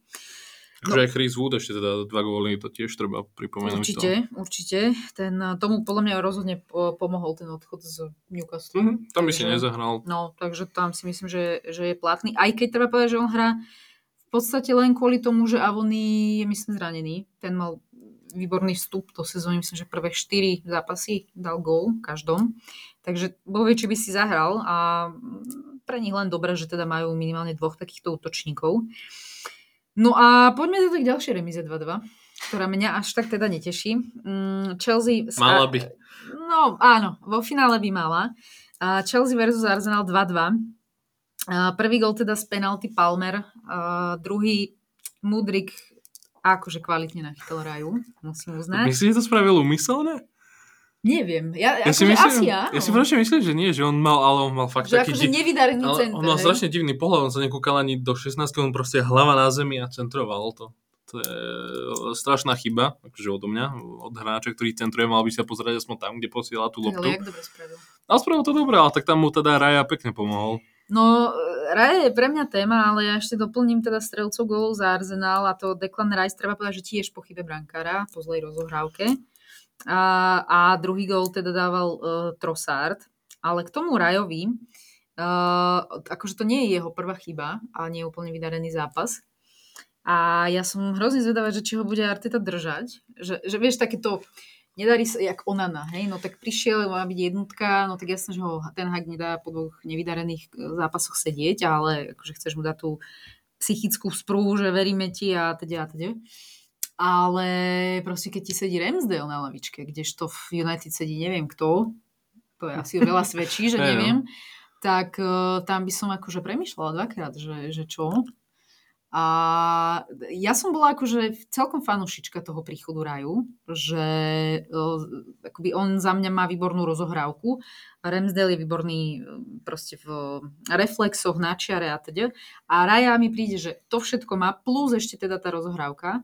No. Že aj Chris Wood ešte teda dva góly, to tiež treba pripomenúť. Určite, určite. Ten, uh, tomu podľa mňa rozhodne po- pomohol ten odchod z Newcastle. To. Mhm, tam by si nezahral. No, takže tam si myslím, že, že je platný. Aj keď treba povedať, že on hrá v podstate len kvôli tomu, že Avony je myslím zranený. Ten mal výborný vstup do sezóny, myslím, že prvé 4 zápasy dal gól každom. Takže Boh vie, či by si zahral a pre nich len dobré, že teda majú minimálne dvoch takýchto útočníkov. No a poďme do tej ďalšej remize 2-2, ktorá mňa až tak teda neteší. Mm, Chelsea... Mala by. No áno, vo finále by mala. Chelsea versus Arsenal 2-2. A Prvý gol teda z penalty Palmer, druhý Mudrik akože kvalitne nachytal raju, musím uznať. Myslíš, že to spravil umyselne? Neviem. Ja, Ja si akože myslím, asi áno. ja si proste myslím, že nie, že on mal, ale on mal fakt že taký... akože di- nevydarený center. on mal strašne divný pohľad, on sa nekúkal ani do 16, on proste hlava na zemi a centroval to. To je strašná chyba, akože odo mňa, od hráča, ktorý centruje, mal by sa pozrieť aspoň tam, kde posiela tú Tak, ale loptu. jak dobre spravil. Ale spravil to dobre, ale tak tam mu teda Raja pekne pomohol. No, Raja je pre mňa téma, ale ja ešte doplním teda strelcov golov za Arsenal a to Declan Rice, treba povedať, že tiež po chybe brankára, po zlej rozohrávke. A, a druhý gól teda dával uh, Trossard. Ale k tomu Rajovi, uh, akože to nie je jeho prvá chyba a nie je úplne vydarený zápas. A ja som hrozne zvedavá, že či ho bude Arteta držať. Že, že vieš, takéto nedarí sa, jak Onana, hej, no tak prišiel, má byť jednotka, no tak jasne, že ho ten hak nedá po dvoch nevydarených e, zápasoch sedieť, ale akože chceš mu dať tú psychickú sprúhu, že veríme ti a teda a teda. Ale proste keď ti sedí Ramsdale na lavičke, kdežto v United sedí neviem kto, to je asi veľa svedčí, že [LAUGHS] no. neviem, tak uh, tam by som akože premyšľala dvakrát, že, že čo. A ja som bola akože celkom fanúšička toho príchodu Raju, že akoby on za mňa má výbornú rozohrávku. Ramsdale je výborný uh, proste v reflexoch, na čiare a teda. A Raja mi príde, že to všetko má, plus ešte teda tá rozohrávka.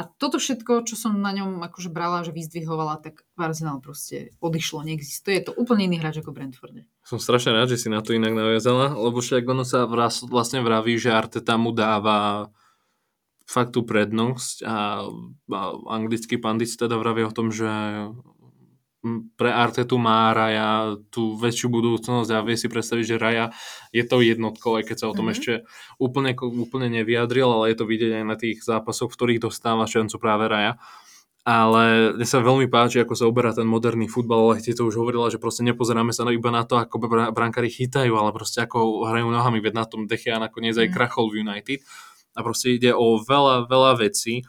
A toto všetko, čo som na ňom akože brala, že vyzdvihovala, tak Arsenal proste odišlo, neexistuje. Je to úplne iný hráč ako Brentforde. Som strašne rád, že si na to inak naviazala, lebo však ono sa vlastne vraví, že Arteta mu dáva fakt tú prednosť a, a anglickí panditi teda vravia o tom, že pre Artetu má Raja tú väčšiu budúcnosť a vie si predstaviť, že Raja je to jednotkou, aj keď sa o tom Mhm. ešte úplne, úplne nevyjadril, ale je to vidieť aj na tých zápasoch, v ktorých dostáva šancu práve Raja. Ale mne sa veľmi páči, ako sa oberá ten moderný futbal, ale ty to už hovorila, že proste nepozeráme sa iba na to, ako br- brankári chytajú, ale proste ako hrajú nohami, veď na tom Dechia nakoniec aj Mm. krachol v United. A proste ide o veľa, veľa vecí.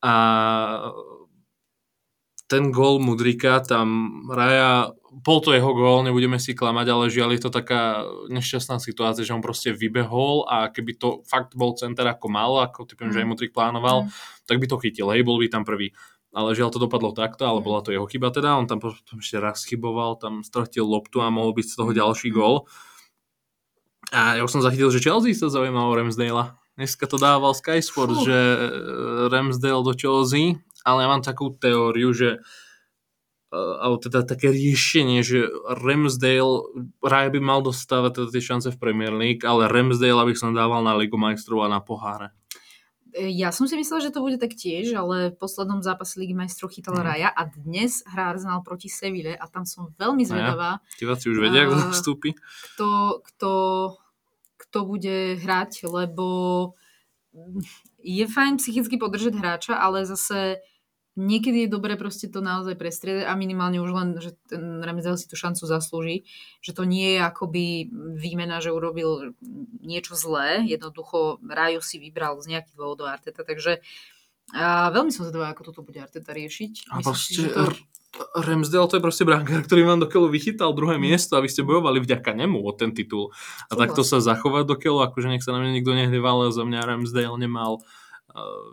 A ten gól Mudrika, tam Raja, bol to jeho gól, nebudeme si klamať, ale žiaľ je to taká nešťastná situácia, že on proste vybehol a keby to fakt bol center ako mal, ako typujem, že aj Mm. Mudrik plánoval, Mm. tak by to chytil, hej, bol by tam prvý. Ale žiaľ to dopadlo takto, ale Mm. bola to jeho chyba teda, on tam potom ešte raz chyboval, tam stratil loptu a mohol byť z toho Mm. ďalší Mm. gól. A ja už som zachytil, že Chelsea sa zaujíma o Ramsdale. Dneska to dával Sky Sports, že e, Ramsdale do Chelsea, ale ja mám takú teóriu, že e, alebo teda také riešenie, že Ramsdale, Raya by mal dostávať teda tie šance v Premier League, ale Ramsdale aby som dával na Ligu majstrov a na poháre. E, Ja som si myslela, že to bude tak tiež, ale v poslednom zápase Ligy majstrov chytala Mhm. Raja a dnes hrá Arsenal proti Seville a tam som veľmi zvedavá, Diváci už vedia, kto nastúpi. kto, kto, kto bude hrať, lebo je fajn psychicky podržať hráča, ale zase niekedy je dobré proste to naozaj prestriedať a minimálne už len, že ten Ramsdale si tú šancu zaslúži, že to nie je akoby výmena, že urobil niečo zlé, jednoducho Raju si vybral z nejakých dôvodov Arteta, takže a veľmi som zvedavá, ako toto bude Arteta riešiť. A Myslím proste to... Ramsdale to je proste brankár, ktorý vám do keľu vychytal druhé Mm. miesto a vy ste bojovali vďaka nemu o ten titul. A Súhlas. takto sa zachovať do keľu, akože nech sa na mňa nikto nehneval, ale za mňa Ramsdale nemal uh,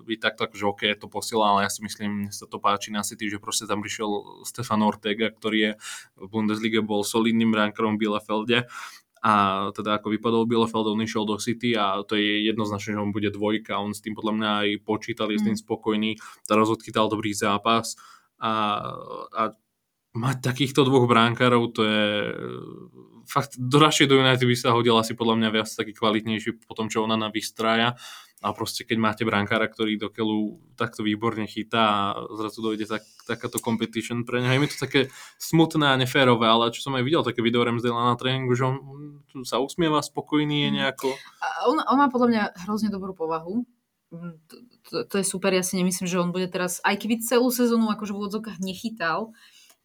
byť takto, akože OK, to posiela, ale ja si myslím, mne sa to páči na City, že proste tam prišiel Stefan Ortega, ktorý je v Bundesliga bol solidným brankárom v Bielefelde. A teda ako vypadol Bielefeld, on išiel do City a to je jednoznačne, že on bude dvojka, on s tým podľa mňa aj počítal, je s tým Mm. spokojný, teraz odchytal dobrý zápas. A, a mať takýchto dvoch bránkárov, to je fakt, do do United by sa hodil asi podľa mňa viac taký kvalitnejší po tom, čo ona na vystrája a proste keď máte brankára, ktorý do keľu takto výborne chytá a zrazu dojde tak, takáto competition pre neho. Je mi to také smutné a neférové, ale čo som aj videl také video Ramsdale na tréningu, že on tu sa usmieva, spokojný je Mm. nejako. A on, on má podľa mňa hrozne dobrú povahu. Mm, To, to, to je super, ja si nemyslím, že on bude teraz, aj keby celú sezónu akože v úvodzokách nechytal,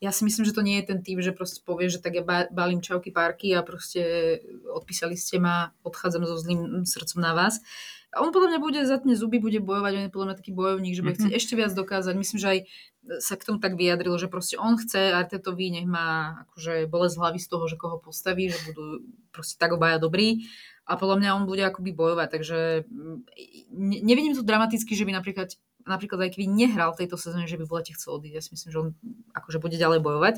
ja si myslím, že to nie je ten typ, že proste povie, že tak ja ba- balím čauky párky a proste odpísali ste ma, odchádzam so zlým srdcom na vás. A on podľa mňa bude zatne zuby, bude bojovať, on je podľa mňa taký bojovník, že bude Mhm. chcieť ešte viac dokázať. Myslím, že aj sa k tomu tak vyjadril, že proste on chce Artetovi, nech má akože bolesť hlavy z toho, že koho postaví, že budú proste tak obaja dobrí a podľa mňa on bude akoby bojovať, takže mm, ne- nevidím to dramaticky, že by napríklad napríklad aj keby nehral v tejto sezóne, že by v lete chcel odísť. Ja si myslím, že on akože bude ďalej bojovať.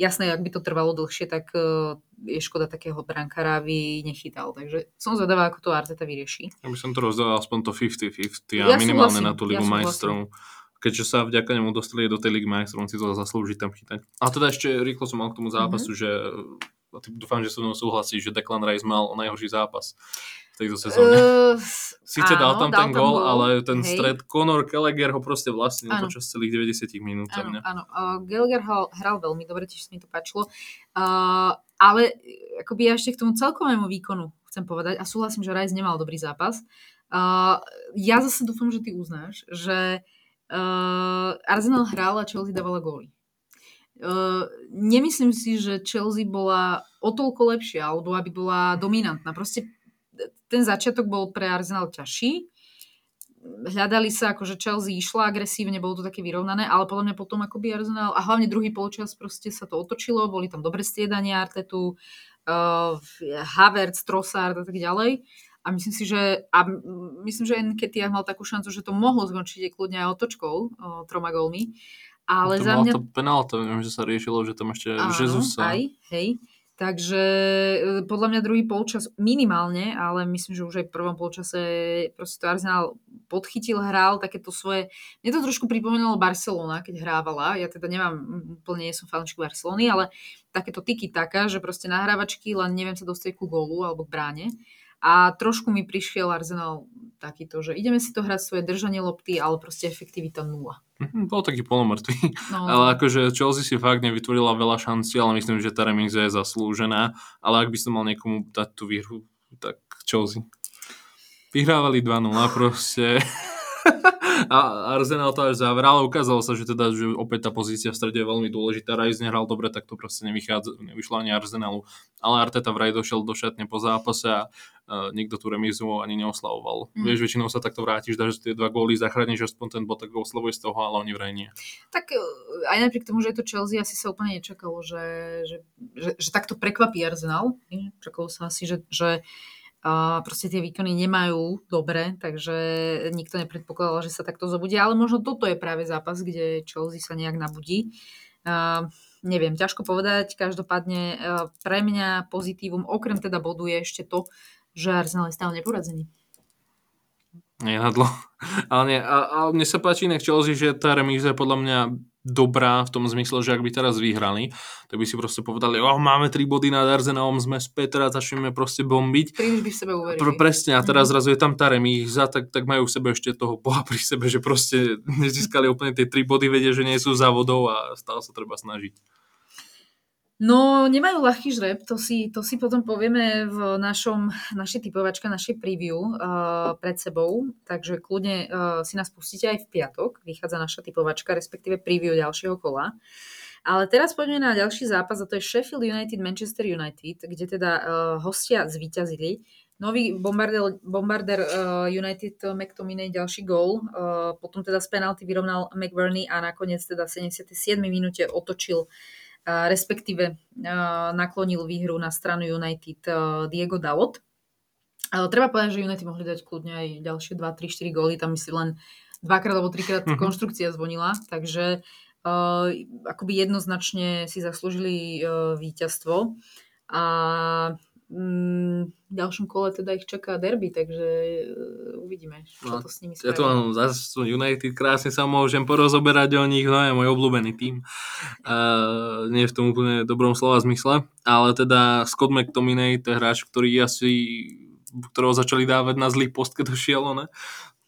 Jasné, ak by to trvalo dlhšie, tak uh, je škoda takého brankára, aby nechytal. Takže som zvedavá, ako to Arteta vyrieši. Ja by som to rozdával aspoň to 50-50 a ja minimálne súhlasím, na tú Ligu ja majstrov. Keďže sa vďaka nemu dostali do tej Ligy majstrov, on si to zaslúži tam chytať. A teda ešte rýchlo som mal k tomu zápasu, mm-hmm. že dúfam, že so mnou súhlasí, že Declan Rice mal najhorší zápas tejto sezóne. Uh, Sice áno, dal tam dal ten gól, ale ten hej. stred Conor Gallagher ho proste vlastnil áno. počas celých 90 minút. Áno, áno. Uh, Gallagher hral, hral veľmi dobre, tiež mi to páčilo. Uh, ale akoby ja ešte k tomu celkovému výkonu chcem povedať a súhlasím, že Rice nemal dobrý zápas. Uh, ja zase dúfam, že ty uznáš, že uh, Arsenal hral a Chelsea dávala góly. Uh, nemyslím si, že Chelsea bola o toľko lepšia, alebo aby bola dominantná. Proste ten začiatok bol pre Arsenal ťažší. Hľadali sa, akože Chelsea išla agresívne, bolo to také vyrovnané, ale podľa mňa potom akoby Arsenal, a hlavne druhý polčas proste sa to otočilo, boli tam dobre striedania Artetu, uh, Havertz, Trossard a tak ďalej. A myslím si, že, a myslím, že Nketiah mal takú šancu, že to mohlo skončiť kľudne aj otočkou, uh, troma gólmi. Ale to za mňa... to penálta, neviem, že sa riešilo, že tam ešte Áno, Jesus sa... aj, hej. Takže e, podľa mňa druhý polčas minimálne, ale myslím, že už aj v prvom polčase proste to Arsenal podchytil, hral takéto svoje... Mne to trošku pripomínalo Barcelona, keď hrávala. Ja teda nemám, úplne nie som fanúšik Barcelony, ale takéto tyky taká, že proste nahrávačky, len neviem sa dostať ku gólu alebo k bráne. A trošku mi prišiel Arsenal takýto, že ideme si to hrať svoje držanie lopty, ale proste efektivita nula. Mm, bol taký polomrtvý. No. Ale akože Chelsea si fakt nevytvorila veľa šancí, ale myslím, že tá remíza je zaslúžená. Ale ak by som mal niekomu dať tú výhru, tak Chelsea. Vyhrávali 2-0 proste. [LAUGHS] a Arsenal to až zavrel, ale ukázalo sa, že teda, že opäť tá pozícia v strede je veľmi dôležitá. Rice nehral dobre, tak to proste nevychádza, nevyšlo ani Arsenalu. Ale Arteta vraj došiel do šatne po zápase a uh, nikto tú remizu ani neoslavoval. Mm. Vieš, väčšinou sa takto vrátiš, dáš tie dva góly, zachrániš aspoň ten bod, tak oslavuje z toho, ale oni vraj nie. Tak e, aj napriek tomu, že je to Chelsea, asi sa úplne nečakalo, že, že, že, že takto prekvapí Arsenal. Čakalo sa asi, že, že proste tie výkony nemajú dobre, takže nikto nepredpokladal, že sa takto zobudia, ale možno toto je práve zápas, kde Chelsea sa nejak nabudí. Uh, neviem, ťažko povedať, každopádne pre mňa pozitívum, okrem teda bodu je ešte to, že Arsenal je stále neporadzený. Nenadlo. [LAUGHS] Ale, nie, a, a mne sa páči inak Chelsea, že tá remíza je podľa mňa dobrá v tom zmysle, že ak by teraz vyhrali, tak by si proste povedali, oh, máme tri body nad Arsenalom, sme späť, teraz začneme proste bombiť. Príliš by v sebe uverili. Pr- presne, a teraz mm-hmm. zrazu je tam tá remíza, tak, tak majú v sebe ešte toho boha pri sebe, že proste nezískali úplne tie tri body, vedia, že nie sú závodov a stále sa treba snažiť. No, nemajú ľahký žreb, to si, to si potom povieme v našom, našej typovačke, našej preview uh, pred sebou, takže kľudne uh, si nás pustíte aj v piatok, vychádza naša typovačka, respektíve preview ďalšieho kola. Ale teraz poďme na ďalší zápas a to je Sheffield United Manchester United, kde teda uh, hostia zvíťazili. Nový bombarder, bombarder uh, United McTominay ďalší gól, uh, potom teda z penalty vyrovnal McBurney a nakoniec teda v 77. minúte otočil respektíve naklonil výhru na stranu United Diego Dalot. Treba povedať, že United mohli dať kľudne aj ďalšie 2, 3, 4 góly, tam myslím len dvakrát alebo trikrát mm-hmm. konštrukcia zvonila, takže uh, akoby jednoznačne si zaslúžili uh, víťazstvo. A v ďalšom kole teda ich čaká derby, takže uh, uvidíme, čo no, to s nimi spravia. Ja to mám zase United, krásne sa môžem porozoberať o nich, no je môj obľúbený tým. Uh, nie v tom úplne dobrom slova zmysle, ale teda Scott McTominay, to je hráč, ktorý asi ktorého začali dávať na zlý post, keď došiel, ne?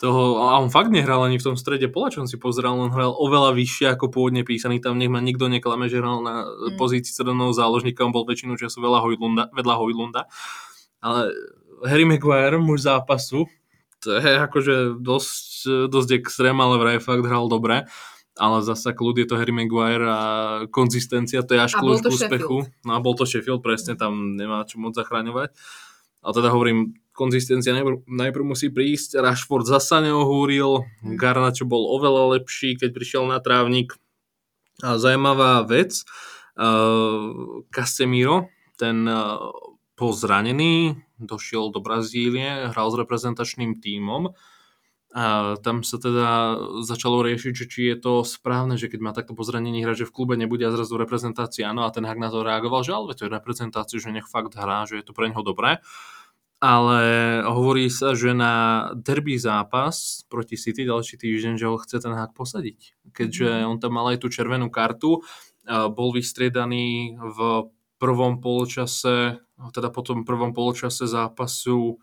Toho, a on fakt nehral ani v tom strede pola, čo on si pozeral, on hral oveľa vyššie ako pôvodne písaný, tam nech ma nikto neklame, že hral na mm. pozícii stredného záložníka, on bol väčšinu času veľa Hojlunda, vedľa Hojlunda, ale Harry Maguire, muž zápasu, to je akože dosť, dosť extrém, ale vraj fakt hral dobre, ale zasa kľud je to Harry Maguire a konzistencia, to je až kľúč k úspechu. No a bol to Sheffield, presne, tam nemá čo moc zachraňovať. A teda hovorím, konzistencia najprv, najprv musí prísť, Rashford zasa neohúril, mm. Garnacho bol oveľa lepší, keď prišiel na trávnik. A zajímavá vec, uh, Casemiro, ten uh, bol zranený, došiel do Brazílie, hral s reprezentačným tímom A tam sa teda začalo riešiť, že či je to správne, že keď má takto pozranenie hrať, že v klube nebude a zrazu reprezentácia, áno, a ten Hak na to reagoval, že ale to je reprezentácia, že nech fakt hrá, že je to pre neho dobré. Ale hovorí sa, že na derby zápas proti City ďalší týždeň, že ho chce ten Hak posadiť. Keďže mhm. on tam mal aj tú červenú kartu, bol vystriedaný v prvom polčase, teda po tom prvom polčase zápasu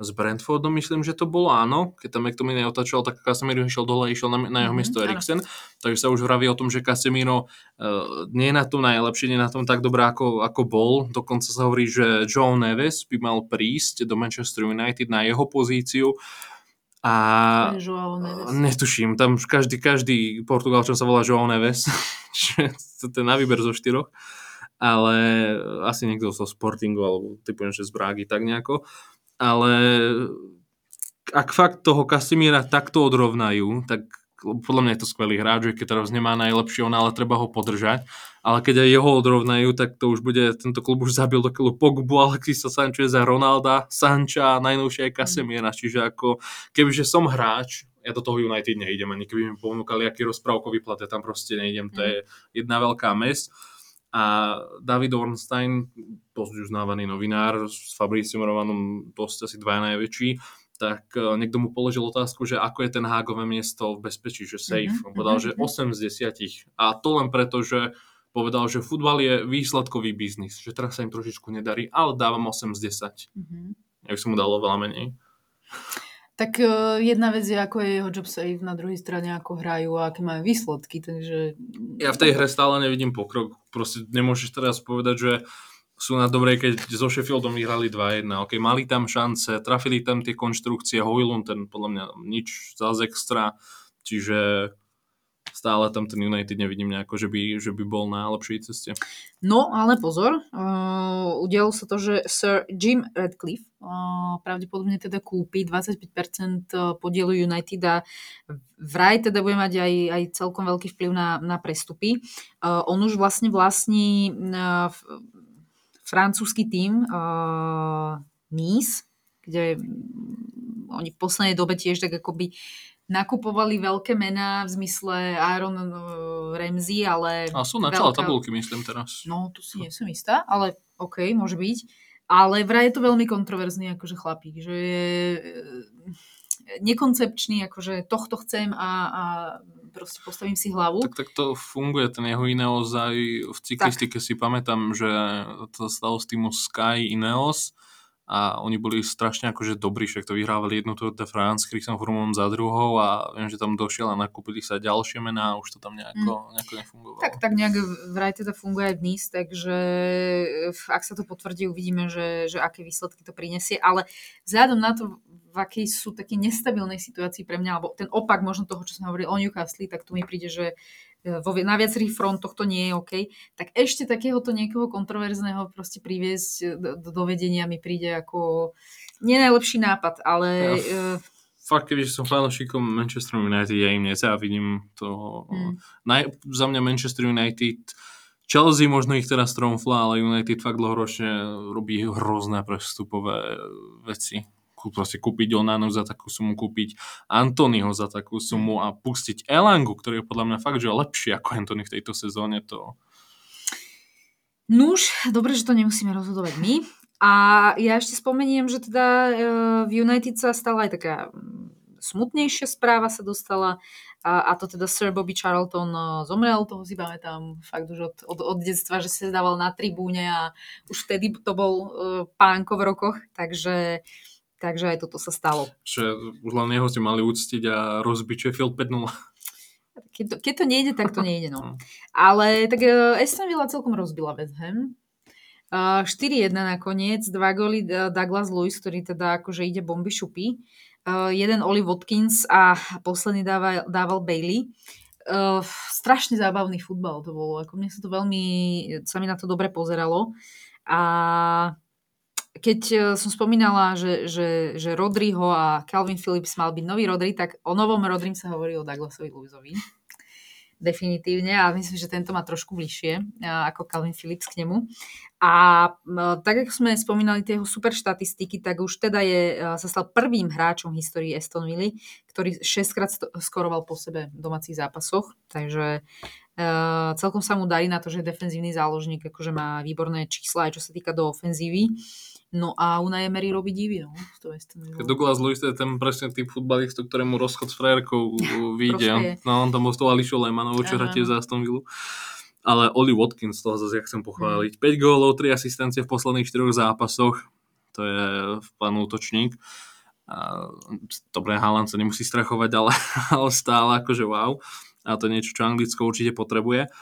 s Brentfordom, myslím, že to bolo áno. Keď tam McTominay otačoval, tak Casemiro išiel dole išiel na, na jeho mm-hmm, miesto Eriksen. Takže sa už vraví o tom, že Casemiro uh, nie je na tom najlepšie, nie je na tom tak dobré, ako, ako bol. Dokonca sa hovorí, že Joe Neves by mal prísť do Manchester United na jeho pozíciu. A netuším, tam každý, každý Portugalčan sa volá João Neves, [LAUGHS] to je na výber zo štyroch, ale asi niekto zo Sportingu, alebo typujem, že z Brágy, tak nejako ale ak fakt toho Kasimíra takto odrovnajú, tak podľa mňa je to skvelý hráč, keď teraz nemá najlepšieho, ale treba ho podržať. Ale keď aj jeho odrovnajú, tak to už bude, tento klub už zabil do keľu Pogbu, Alexisa Sancheza, Ronalda, Sancha, najnovšie aj Kasemíra. Čiže ako, kebyže som hráč, ja do toho United neidem, ani keby mi ponúkali aký rozprávkový plat, ja tam proste neidem, to je jedna veľká mes. A David Ornstein, dosť uznávaný novinár, s Fabriciom Rovanom dosť asi dva najväčší, tak e, niekto mu položil otázku, že ako je ten hágové miesto v bezpečí, že safe. Mm-hmm. On povedal, že 8 z 10. A to len preto, že povedal, že futbal je výsledkový biznis, že teraz sa im trošičku nedarí, ale dávam 8 z 10. Mm-hmm. Ja by som mu dal veľa menej. Tak uh, jedna vec je, ako je jeho job save, na druhej strane ako hrajú a aké majú výsledky, takže... Ja v tej hre stále nevidím pokrok. Proste nemôžeš teraz povedať, že sú na dobrej, keď so Sheffieldom vyhrali 2-1. Ok, mali tam šance, trafili tam tie konštrukcie, Hojlund ten podľa mňa nič zase extra, čiže stále tam ten United nevidím nejako, že by, že by bol na lepšej ceste. No, ale pozor, uh, udialo sa to, že Sir Jim Radcliffe uh, pravdepodobne teda kúpi 25% podielu United a vraj teda bude mať aj, aj celkom veľký vplyv na, na prestupy. Uh, on už vlastne vlastní uh, francúzsky tým uh, Nice, kde oni v poslednej dobe tiež tak akoby nakupovali veľké mená v zmysle Aaron uh, Ramsey, ale... A sú na čele veľká... tabulky, myslím teraz. No, tu si nie som istá, ale OK, môže byť. Ale vraj je to veľmi kontroverzný akože chlapík, že je e, nekoncepčný, akože tohto chcem a, a proste postavím si hlavu. Tak, tak to funguje, ten jeho Ineos aj v cyklistike tak. si pamätám, že to stalo s týmu Sky Ineos, a oni boli strašne akože dobrí, však to vyhrávali jednu Tour de France, Christian Froome za druhou a viem, že tam došiel a nakúpili sa ďalšie mená a už to tam nejako, mm. nejako nefungovalo. Tak, tak nejak vraj teda funguje aj Nice, takže ak sa to potvrdí, uvidíme, že, že aké výsledky to prinesie, ale vzhľadom na to, v akej sú také nestabilnej situácii pre mňa, alebo ten opak možno toho, čo som hovoril o Newcastle, tak tu mi príde, že na viacerých frontoch to nie je OK, tak ešte takéhoto niekoho kontroverzného proste priviesť do, do vedenia mi príde ako nie najlepší nápad, ale... Ja, uh, fakt, keby som fanúšikom Manchester United, ja im nezávidím to. Hmm. Naj, za mňa Manchester United Chelsea možno ich teraz tromfla, ale United fakt dlhoročne robí hrozné prestupové veci proste kúpiť Onanu za takú sumu, kúpiť Antonyho za takú sumu a pustiť Elangu, ktorý je podľa mňa fakt, že lepší ako Antony v tejto sezóne. To... Nuž, dobre, že to nemusíme rozhodovať my. A ja ešte spomeniem, že teda e, v United sa stala aj taká mm, smutnejšia správa sa dostala a, to teda Sir Bobby Charlton e, zomrel, toho si pamätám fakt už od, od, od detstva, že sa dával na tribúne a už vtedy to bol uh, pánko v rokoch, takže uh, Takže aj toto sa stalo. Že už len jeho ste mali úctiť a rozbiť Sheffield 5-0. Keď to, keď to nejde, tak to nejde. No. [LAUGHS] Ale tak uh, Aston Villa celkom rozbila West Ham. Uh, 4-1 nakoniec, dva góly uh, Douglas Lewis, ktorý teda akože ide bomby šupy. Uh, jeden Oli Watkins a posledný dával, dával Bailey. Uh, strašne zábavný futbal to bolo. Ako mne sa to veľmi, sa mi na to dobre pozeralo. A keď e, som spomínala, že, že, že Rodriho a Calvin Phillips mal byť nový Rodri, tak o novom Rodrim sa hovorí o Douglasovi Luizovi. definitívne a myslím, že tento má trošku bližšie ako Calvin Phillips k nemu. A tak, ako sme spomínali tie jeho super štatistiky, tak už teda je, sa stal prvým hráčom v histórii Aston Villa, ktorý 6 krát skoroval po sebe v domácich zápasoch, takže uh, celkom sa mu darí na to, že defenzívny záložník, akože má výborné čísla aj čo sa týka do ofenzívy. No a Unai Emery robí divy, no. To je ten Douglas Lewis je ten presne typ futbalistu, ktorému rozchod s frajerkou [LAUGHS] vyjde. no, on tam bol s tou Ališou Lehmanovou, čo hráte za Aston Villa. Ale Oli Watkins, toho zase ja chcem pochváliť. Mm. 5 gólov, 3 asistencie v posledných 4 zápasoch. To je pán útočník. Dobre, Haaland sa nemusí strachovať, ale, [LAUGHS] ale stále akože wow. A to je niečo, čo Anglicko určite potrebuje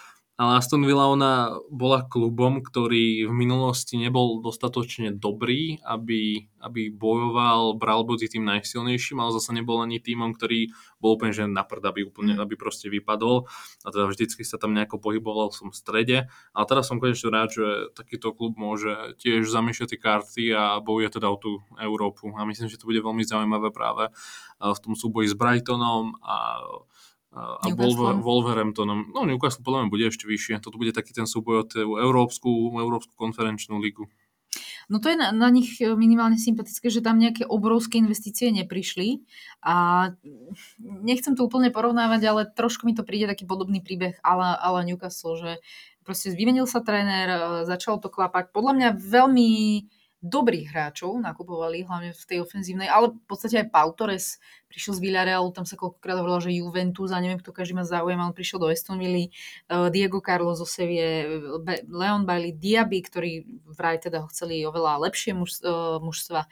ale Aston Villa ona bola klubom, ktorý v minulosti nebol dostatočne dobrý, aby, aby bojoval, bral body tým najsilnejším, ale zase nebol ani týmom, ktorý bol úplne že na prd, aby, úplne, mm. aby proste vypadol. A teda vždycky sa tam nejako pohyboval som v strede. Ale teraz som konečne rád, že takýto klub môže tiež zamiešať tie karty a bojuje teda o tú Európu. A myslím, že to bude veľmi zaujímavé práve v tom súboji s Brightonom a a Wolver, Wolverhamptonom. No Newcastle podľa mňa bude ešte vyššie. Toto bude taký ten súboj o tú Európsku, Európsku konferenčnú ligu. No to je na, na nich minimálne sympatické, že tam nejaké obrovské investície neprišli a nechcem to úplne porovnávať, ale trošku mi to príde taký podobný príbeh ale, ale Newcastle, že proste vymenil sa tréner, začal to klapať. Podľa mňa veľmi dobrých hráčov nakupovali, hlavne v tej ofenzívnej, ale v podstate aj Pau Torres prišiel z Villarealu, tam sa koľkokrát hovorilo, že Juventus a neviem, kto každý ma záujem, ale prišiel do Aston Villa, uh, Diego Carlos zo Sevie, Leon Bailey, Diaby, ktorí vraj teda ho chceli oveľa lepšie muž, uh, mužstva.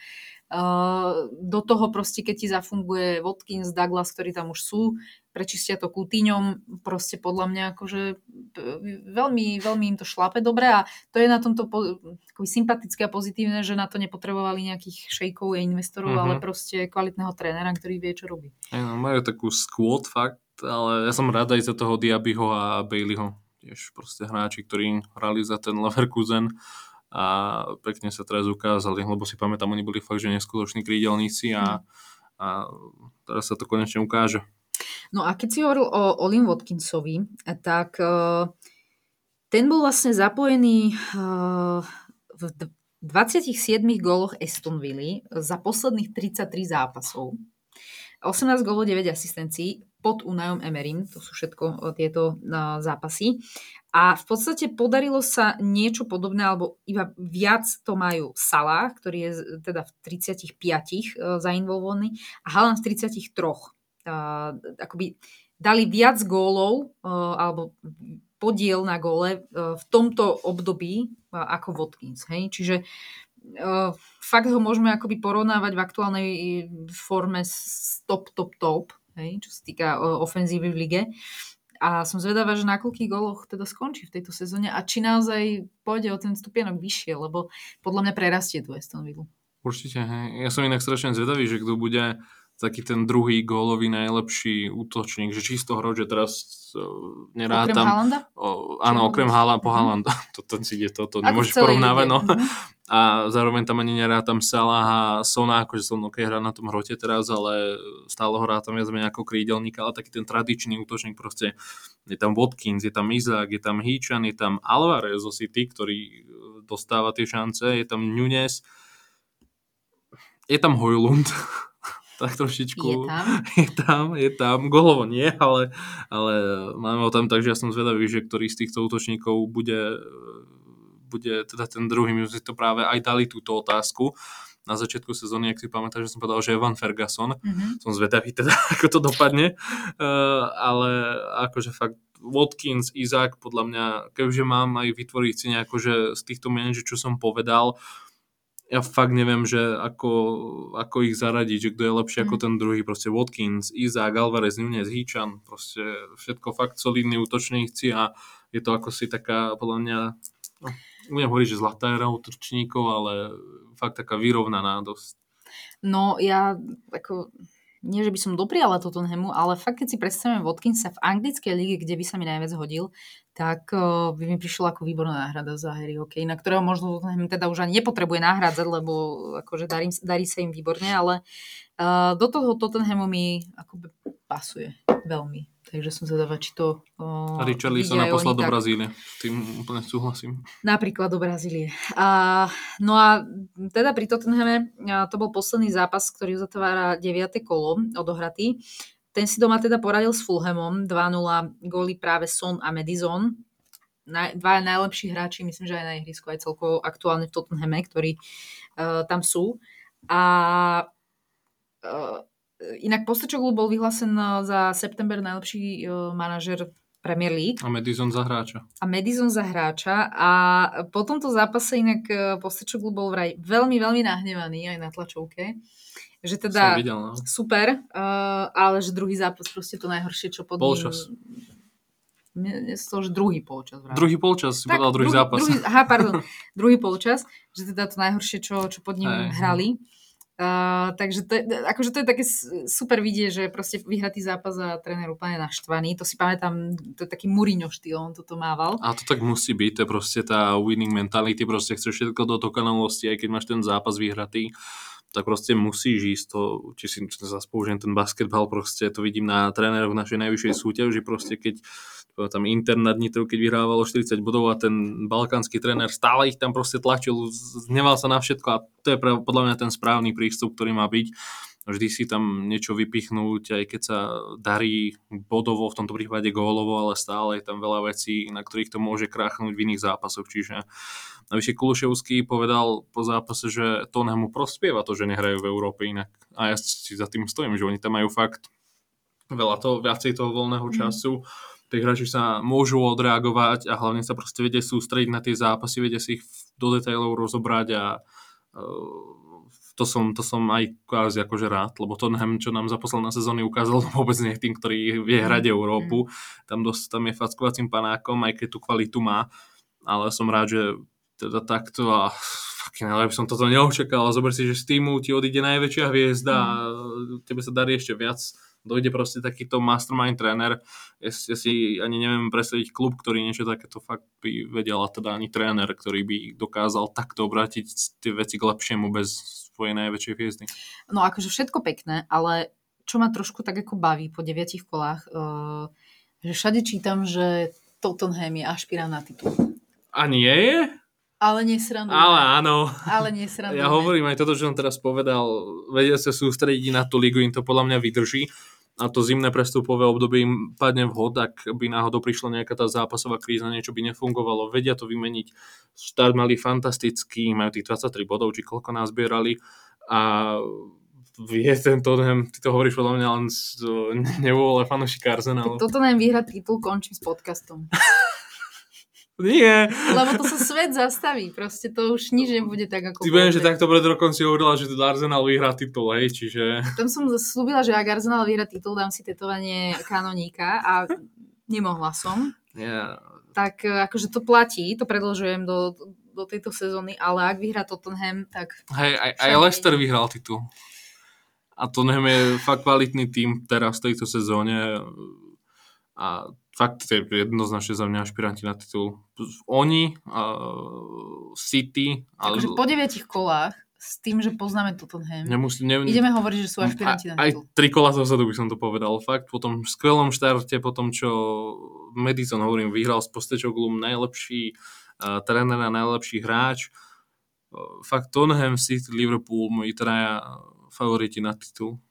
Uh, do toho proste, keď ti zafunguje Watkins, Douglas, ktorí tam už sú, prečistia to kútiňom, proste podľa mňa akože veľmi, veľmi im to šlape dobre a to je na tomto po, sympatické a pozitívne, že na to nepotrebovali nejakých šejkov a investorov, mm-hmm. ale proste kvalitného trénera, ktorý vie, čo robí. no, majú takú squad fakt, ale ja som rád aj za toho Diabyho a Baileyho. Tiež proste hráči, ktorí hrali za ten Leverkusen a pekne sa teraz ukázali, lebo si pamätám, oni boli fakt, že neskutoční krídelníci a, a teraz sa to konečne ukáže. No a keď si hovoril o Olin Watkinsovi, tak uh, ten bol vlastne zapojený uh, v 27 góloch Aston Villa za posledných 33 zápasov. 18 gólov, 9 asistencií pod Unajom Emerim, to sú všetko tieto uh, zápasy. A v podstate podarilo sa niečo podobné, alebo iba viac to majú Salah, ktorý je teda v 35 uh, zainvolvovaný a Haaland v 33. Uh, akoby dali viac gólov uh, alebo podiel na gole uh, v tomto období uh, ako Watkins. Hej? Čiže uh, fakt ho môžeme akoby porovnávať v aktuálnej forme s top, top, top, hej? čo sa týka uh, ofenzívy v lige. A som zvedavá, že na koľkých goloch teda skončí v tejto sezóne a či naozaj pôjde o ten stupienok vyššie, lebo podľa mňa prerastie tu Aston Villa. Určite, hej. Ja som inak strašne zvedavý, že kto bude taký ten druhý gólový najlepší útočník, že čisto hro, že teraz uh, nerátam... Okrem Haalanda? O, áno, okrem Haalanda, po mhm. Haalanda. To, to si ide, to, to nemôžeš porovnávať, no. Mm-hmm. A zároveň tam ani nerátam Salah a Sona, akože som OK hrať na tom hrote teraz, ale stále ho rátam viac menej ako krídelníka, ale taký ten tradičný útočník proste, je tam Watkins, je tam Izák, je tam Híčan, je tam Alvarez zo City, ktorý e, dostáva tie šance, je tam Nunes, je tam Hojlund, [LAUGHS] tak trošičku. Je tam? [LAUGHS] Je tam, je tam. Golovo nie, ale, ale máme ho tam, takže ja som zvedavý, že ktorý z týchto útočníkov bude bude teda ten druhý, my sme to práve aj dali túto otázku na začiatku sezóny, ak si pamätáš, že som povedal, že Evan Ferguson. Mm-hmm. Som zvedavý teda, [LAUGHS] ako to dopadne. Uh, ale akože fakt Watkins, Izák, podľa mňa, keďže mám aj vytvoriť si nejako, že z týchto mien, čo som povedal, ja fakt neviem, že ako, ako ich zaradiť, že kto je lepší mm. ako mhm. ten druhý, proste Watkins, Izák, Alvarez, Nunez, Híčan, proste všetko fakt solidní útočníci a je to ako si taká, podľa mňa, no, budem hovoriť, že zlatá era útočníkov, ale fakt taká vyrovnaná dosť. No ja ako nie, že by som dopriala Tottenhamu, ale fakt, keď si predstavíme Watkinsa v anglickej lige, kde by sa mi najviac hodil, tak uh, by mi prišla ako výborná náhrada za Harry Hokej, na ktorého možno Tottenham teda už ani nepotrebuje nahrádzať, lebo akože darí, darí sa im výborne, ale uh, do toho Tottenhamu mi akoby pasuje veľmi. Takže som zvedavá, či to uh, Richarlison naposlal do Brazílie. Tým úplne súhlasím. Napríklad do Brazílie. A, no a teda pri Tottenhame to bol posledný zápas, ktorý uzatvára 9. kolo odohratý. Ten si doma teda poradil s Fulhamom. 2-0 góly práve Son a Madison. Naj, dva najlepší hráči, myslím, že aj na ihrisku, aj celkovo aktuálne v Tottenhame, ktorí uh, tam sú. A uh, Inak Postečoglu bol vyhlásen eh, za september najlepší uh, manažer Premier League. A Madison za hráča. A Madison za hráča. A po tomto zápase inak Postečoglu bol vraj veľmi, veľmi nahnevaný aj na tlačovke. Že teda videl, no. super, ale že druhý zápas proste to najhoršie, čo pod Polčas. Mne to už druhý polčas. Vraj. Druhý polčas, si tak, povedal druhý, druhý zápas. Druhý, aha, pardon. [LAUGHS] druhý polčas, že teda to najhoršie, čo, čo pod ním hey. hrali. Takže to je, akože to je také super vidieť, že proste vyhratý zápas a tréner úplne naštvaný. To si pamätám, to je taký Mourinho štýl, on toto mával. A to tak musí byť, to je proste tá winning mentality, proste chceš všetko do dokonalosti, aj keď máš ten zápas vyhratý, tak proste musíš ísť to, či si zase použijem ten basketbal, proste to vidím na tréneroch našej najvyššej súťaži, proste keď tam Inter nad Nitrou, keď vyhrávalo 40 bodov a ten balkánsky tréner stále ich tam proste tlačil, zneval sa na všetko a to je podľa mňa ten správny prístup, ktorý má byť. Vždy si tam niečo vypichnúť, aj keď sa darí bodovo, v tomto prípade gólovo, ale stále je tam veľa vecí, na ktorých to môže kráchnuť v iných zápasoch. Čiže Navyše Kuluševský povedal po zápase, že to mu prospieva to, že nehrajú v Európe inak. A ja si za tým stojím, že oni tam majú fakt veľa toho, viacej toho voľného mhm. času. Mm tí hráči sa môžu odreagovať a hlavne sa proste vedia sústrediť na tie zápasy, vedia si ich do detailov rozobrať a uh, to som, to som aj kvázi akože rád, lebo Tottenham, čo nám za posledné sezóny ukázal, [LAUGHS] vôbec nie tým, ktorý vie hrať mm. Európu. Tam, dosť, tam je fackovacím panákom, aj keď tú kvalitu má, ale som rád, že teda takto a [LAUGHS] fucking, ale by som toto neočakal. Zober si, že z týmu ti odíde najväčšia hviezda mm. a tebe sa darí ešte viac dojde proste takýto mastermind tréner. Ja, ja si ani neviem presediť klub, ktorý niečo takéto fakt by vedel, a teda ani tréner, ktorý by dokázal takto obrátiť tie veci k lepšiemu bez svojej najväčšej hviezdy. No akože všetko pekné, ale čo ma trošku tak ako baví po deviatich kolách, uh, že všade čítam, že Tottenham je ašpirán na titul. A nie je? Ale nesrandujme. Ale áno. Ale nesrandujme. Ja hovorím aj toto, čo som teraz povedal. Vedia sa sústrediť na tú ligu, im to podľa mňa vydrží a to zimné prestupové obdobie im padne vhod, ak by náhodou prišla nejaká tá zápasová kríza, niečo by nefungovalo, vedia to vymeniť. Štát mali fantastický, majú tých 23 bodov, či koľko nás zbierali a vie ten Tottenham, ty to hovoríš podľa mňa len z nevôle fanúšika Arsenalu. Tottenham vyhrať titul končím s podcastom. [LAUGHS] Nie. Lebo to sa svet zastaví, proste to už nič nebude tak ako... Ty viem, že takto pred rokom si hovorila, že teda Arsenal vyhrá titul, hej, čiže... Tam som slúbila, že ak Arsenal vyhrá titul, dám si tetovanie kanoníka a nemohla som. Yeah. Tak e, akože to platí, to predlžujem do, do tejto sezóny, ale ak vyhrá Tottenham, tak... Hej, aj, aj Leicester vyhral titul. A Tottenham je fakt kvalitný tým teraz v tejto sezóne a fakt je jednoznačne za mňa ašpiranti na titul. Oni, uh, City... Ale... Takže po deviatich kolách s tým, že poznáme Tottenham. Nemusí, ne... Ideme hovoriť, že sú ašpiranti na titul. Aj tri kola zozadu by som to povedal. Fakt, po tom skvelom štarte, po tom, čo Madison, hovorím, vyhral s Postečoglum najlepší uh, tréner a najlepší hráč. Uh, fakt Tottenham, City, Liverpool, moji traja favoriti na titul.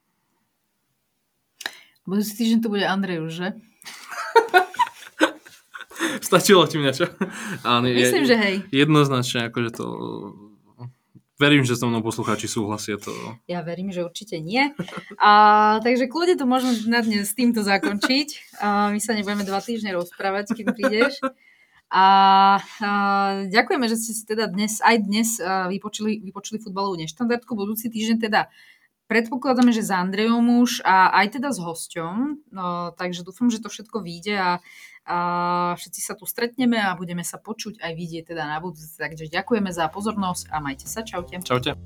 Budúci týždeň to bude Andrej už, že? Stačilo ti mňa, čo? Áno, Myslím, je, že hej. Jednoznačne, akože to... Verím, že so mnou poslucháči súhlasia to. Ja verím, že určite nie. A, takže kľudne to môžeme na dnes s týmto zakončiť. A, my sa nebudeme dva týždne rozprávať, kým prídeš. A, a ďakujeme, že ste si teda dnes, aj dnes vypočuli, vypočuli futbalovú neštandardku. Budúci týždeň teda Predpokladáme, že s Andrejom už a aj teda s hosťom, no, takže dúfam, že to všetko vyjde a, a všetci sa tu stretneme a budeme sa počuť aj vidieť teda na budúce. Takže ďakujeme za pozornosť a majte sa. Čaute. Čaute.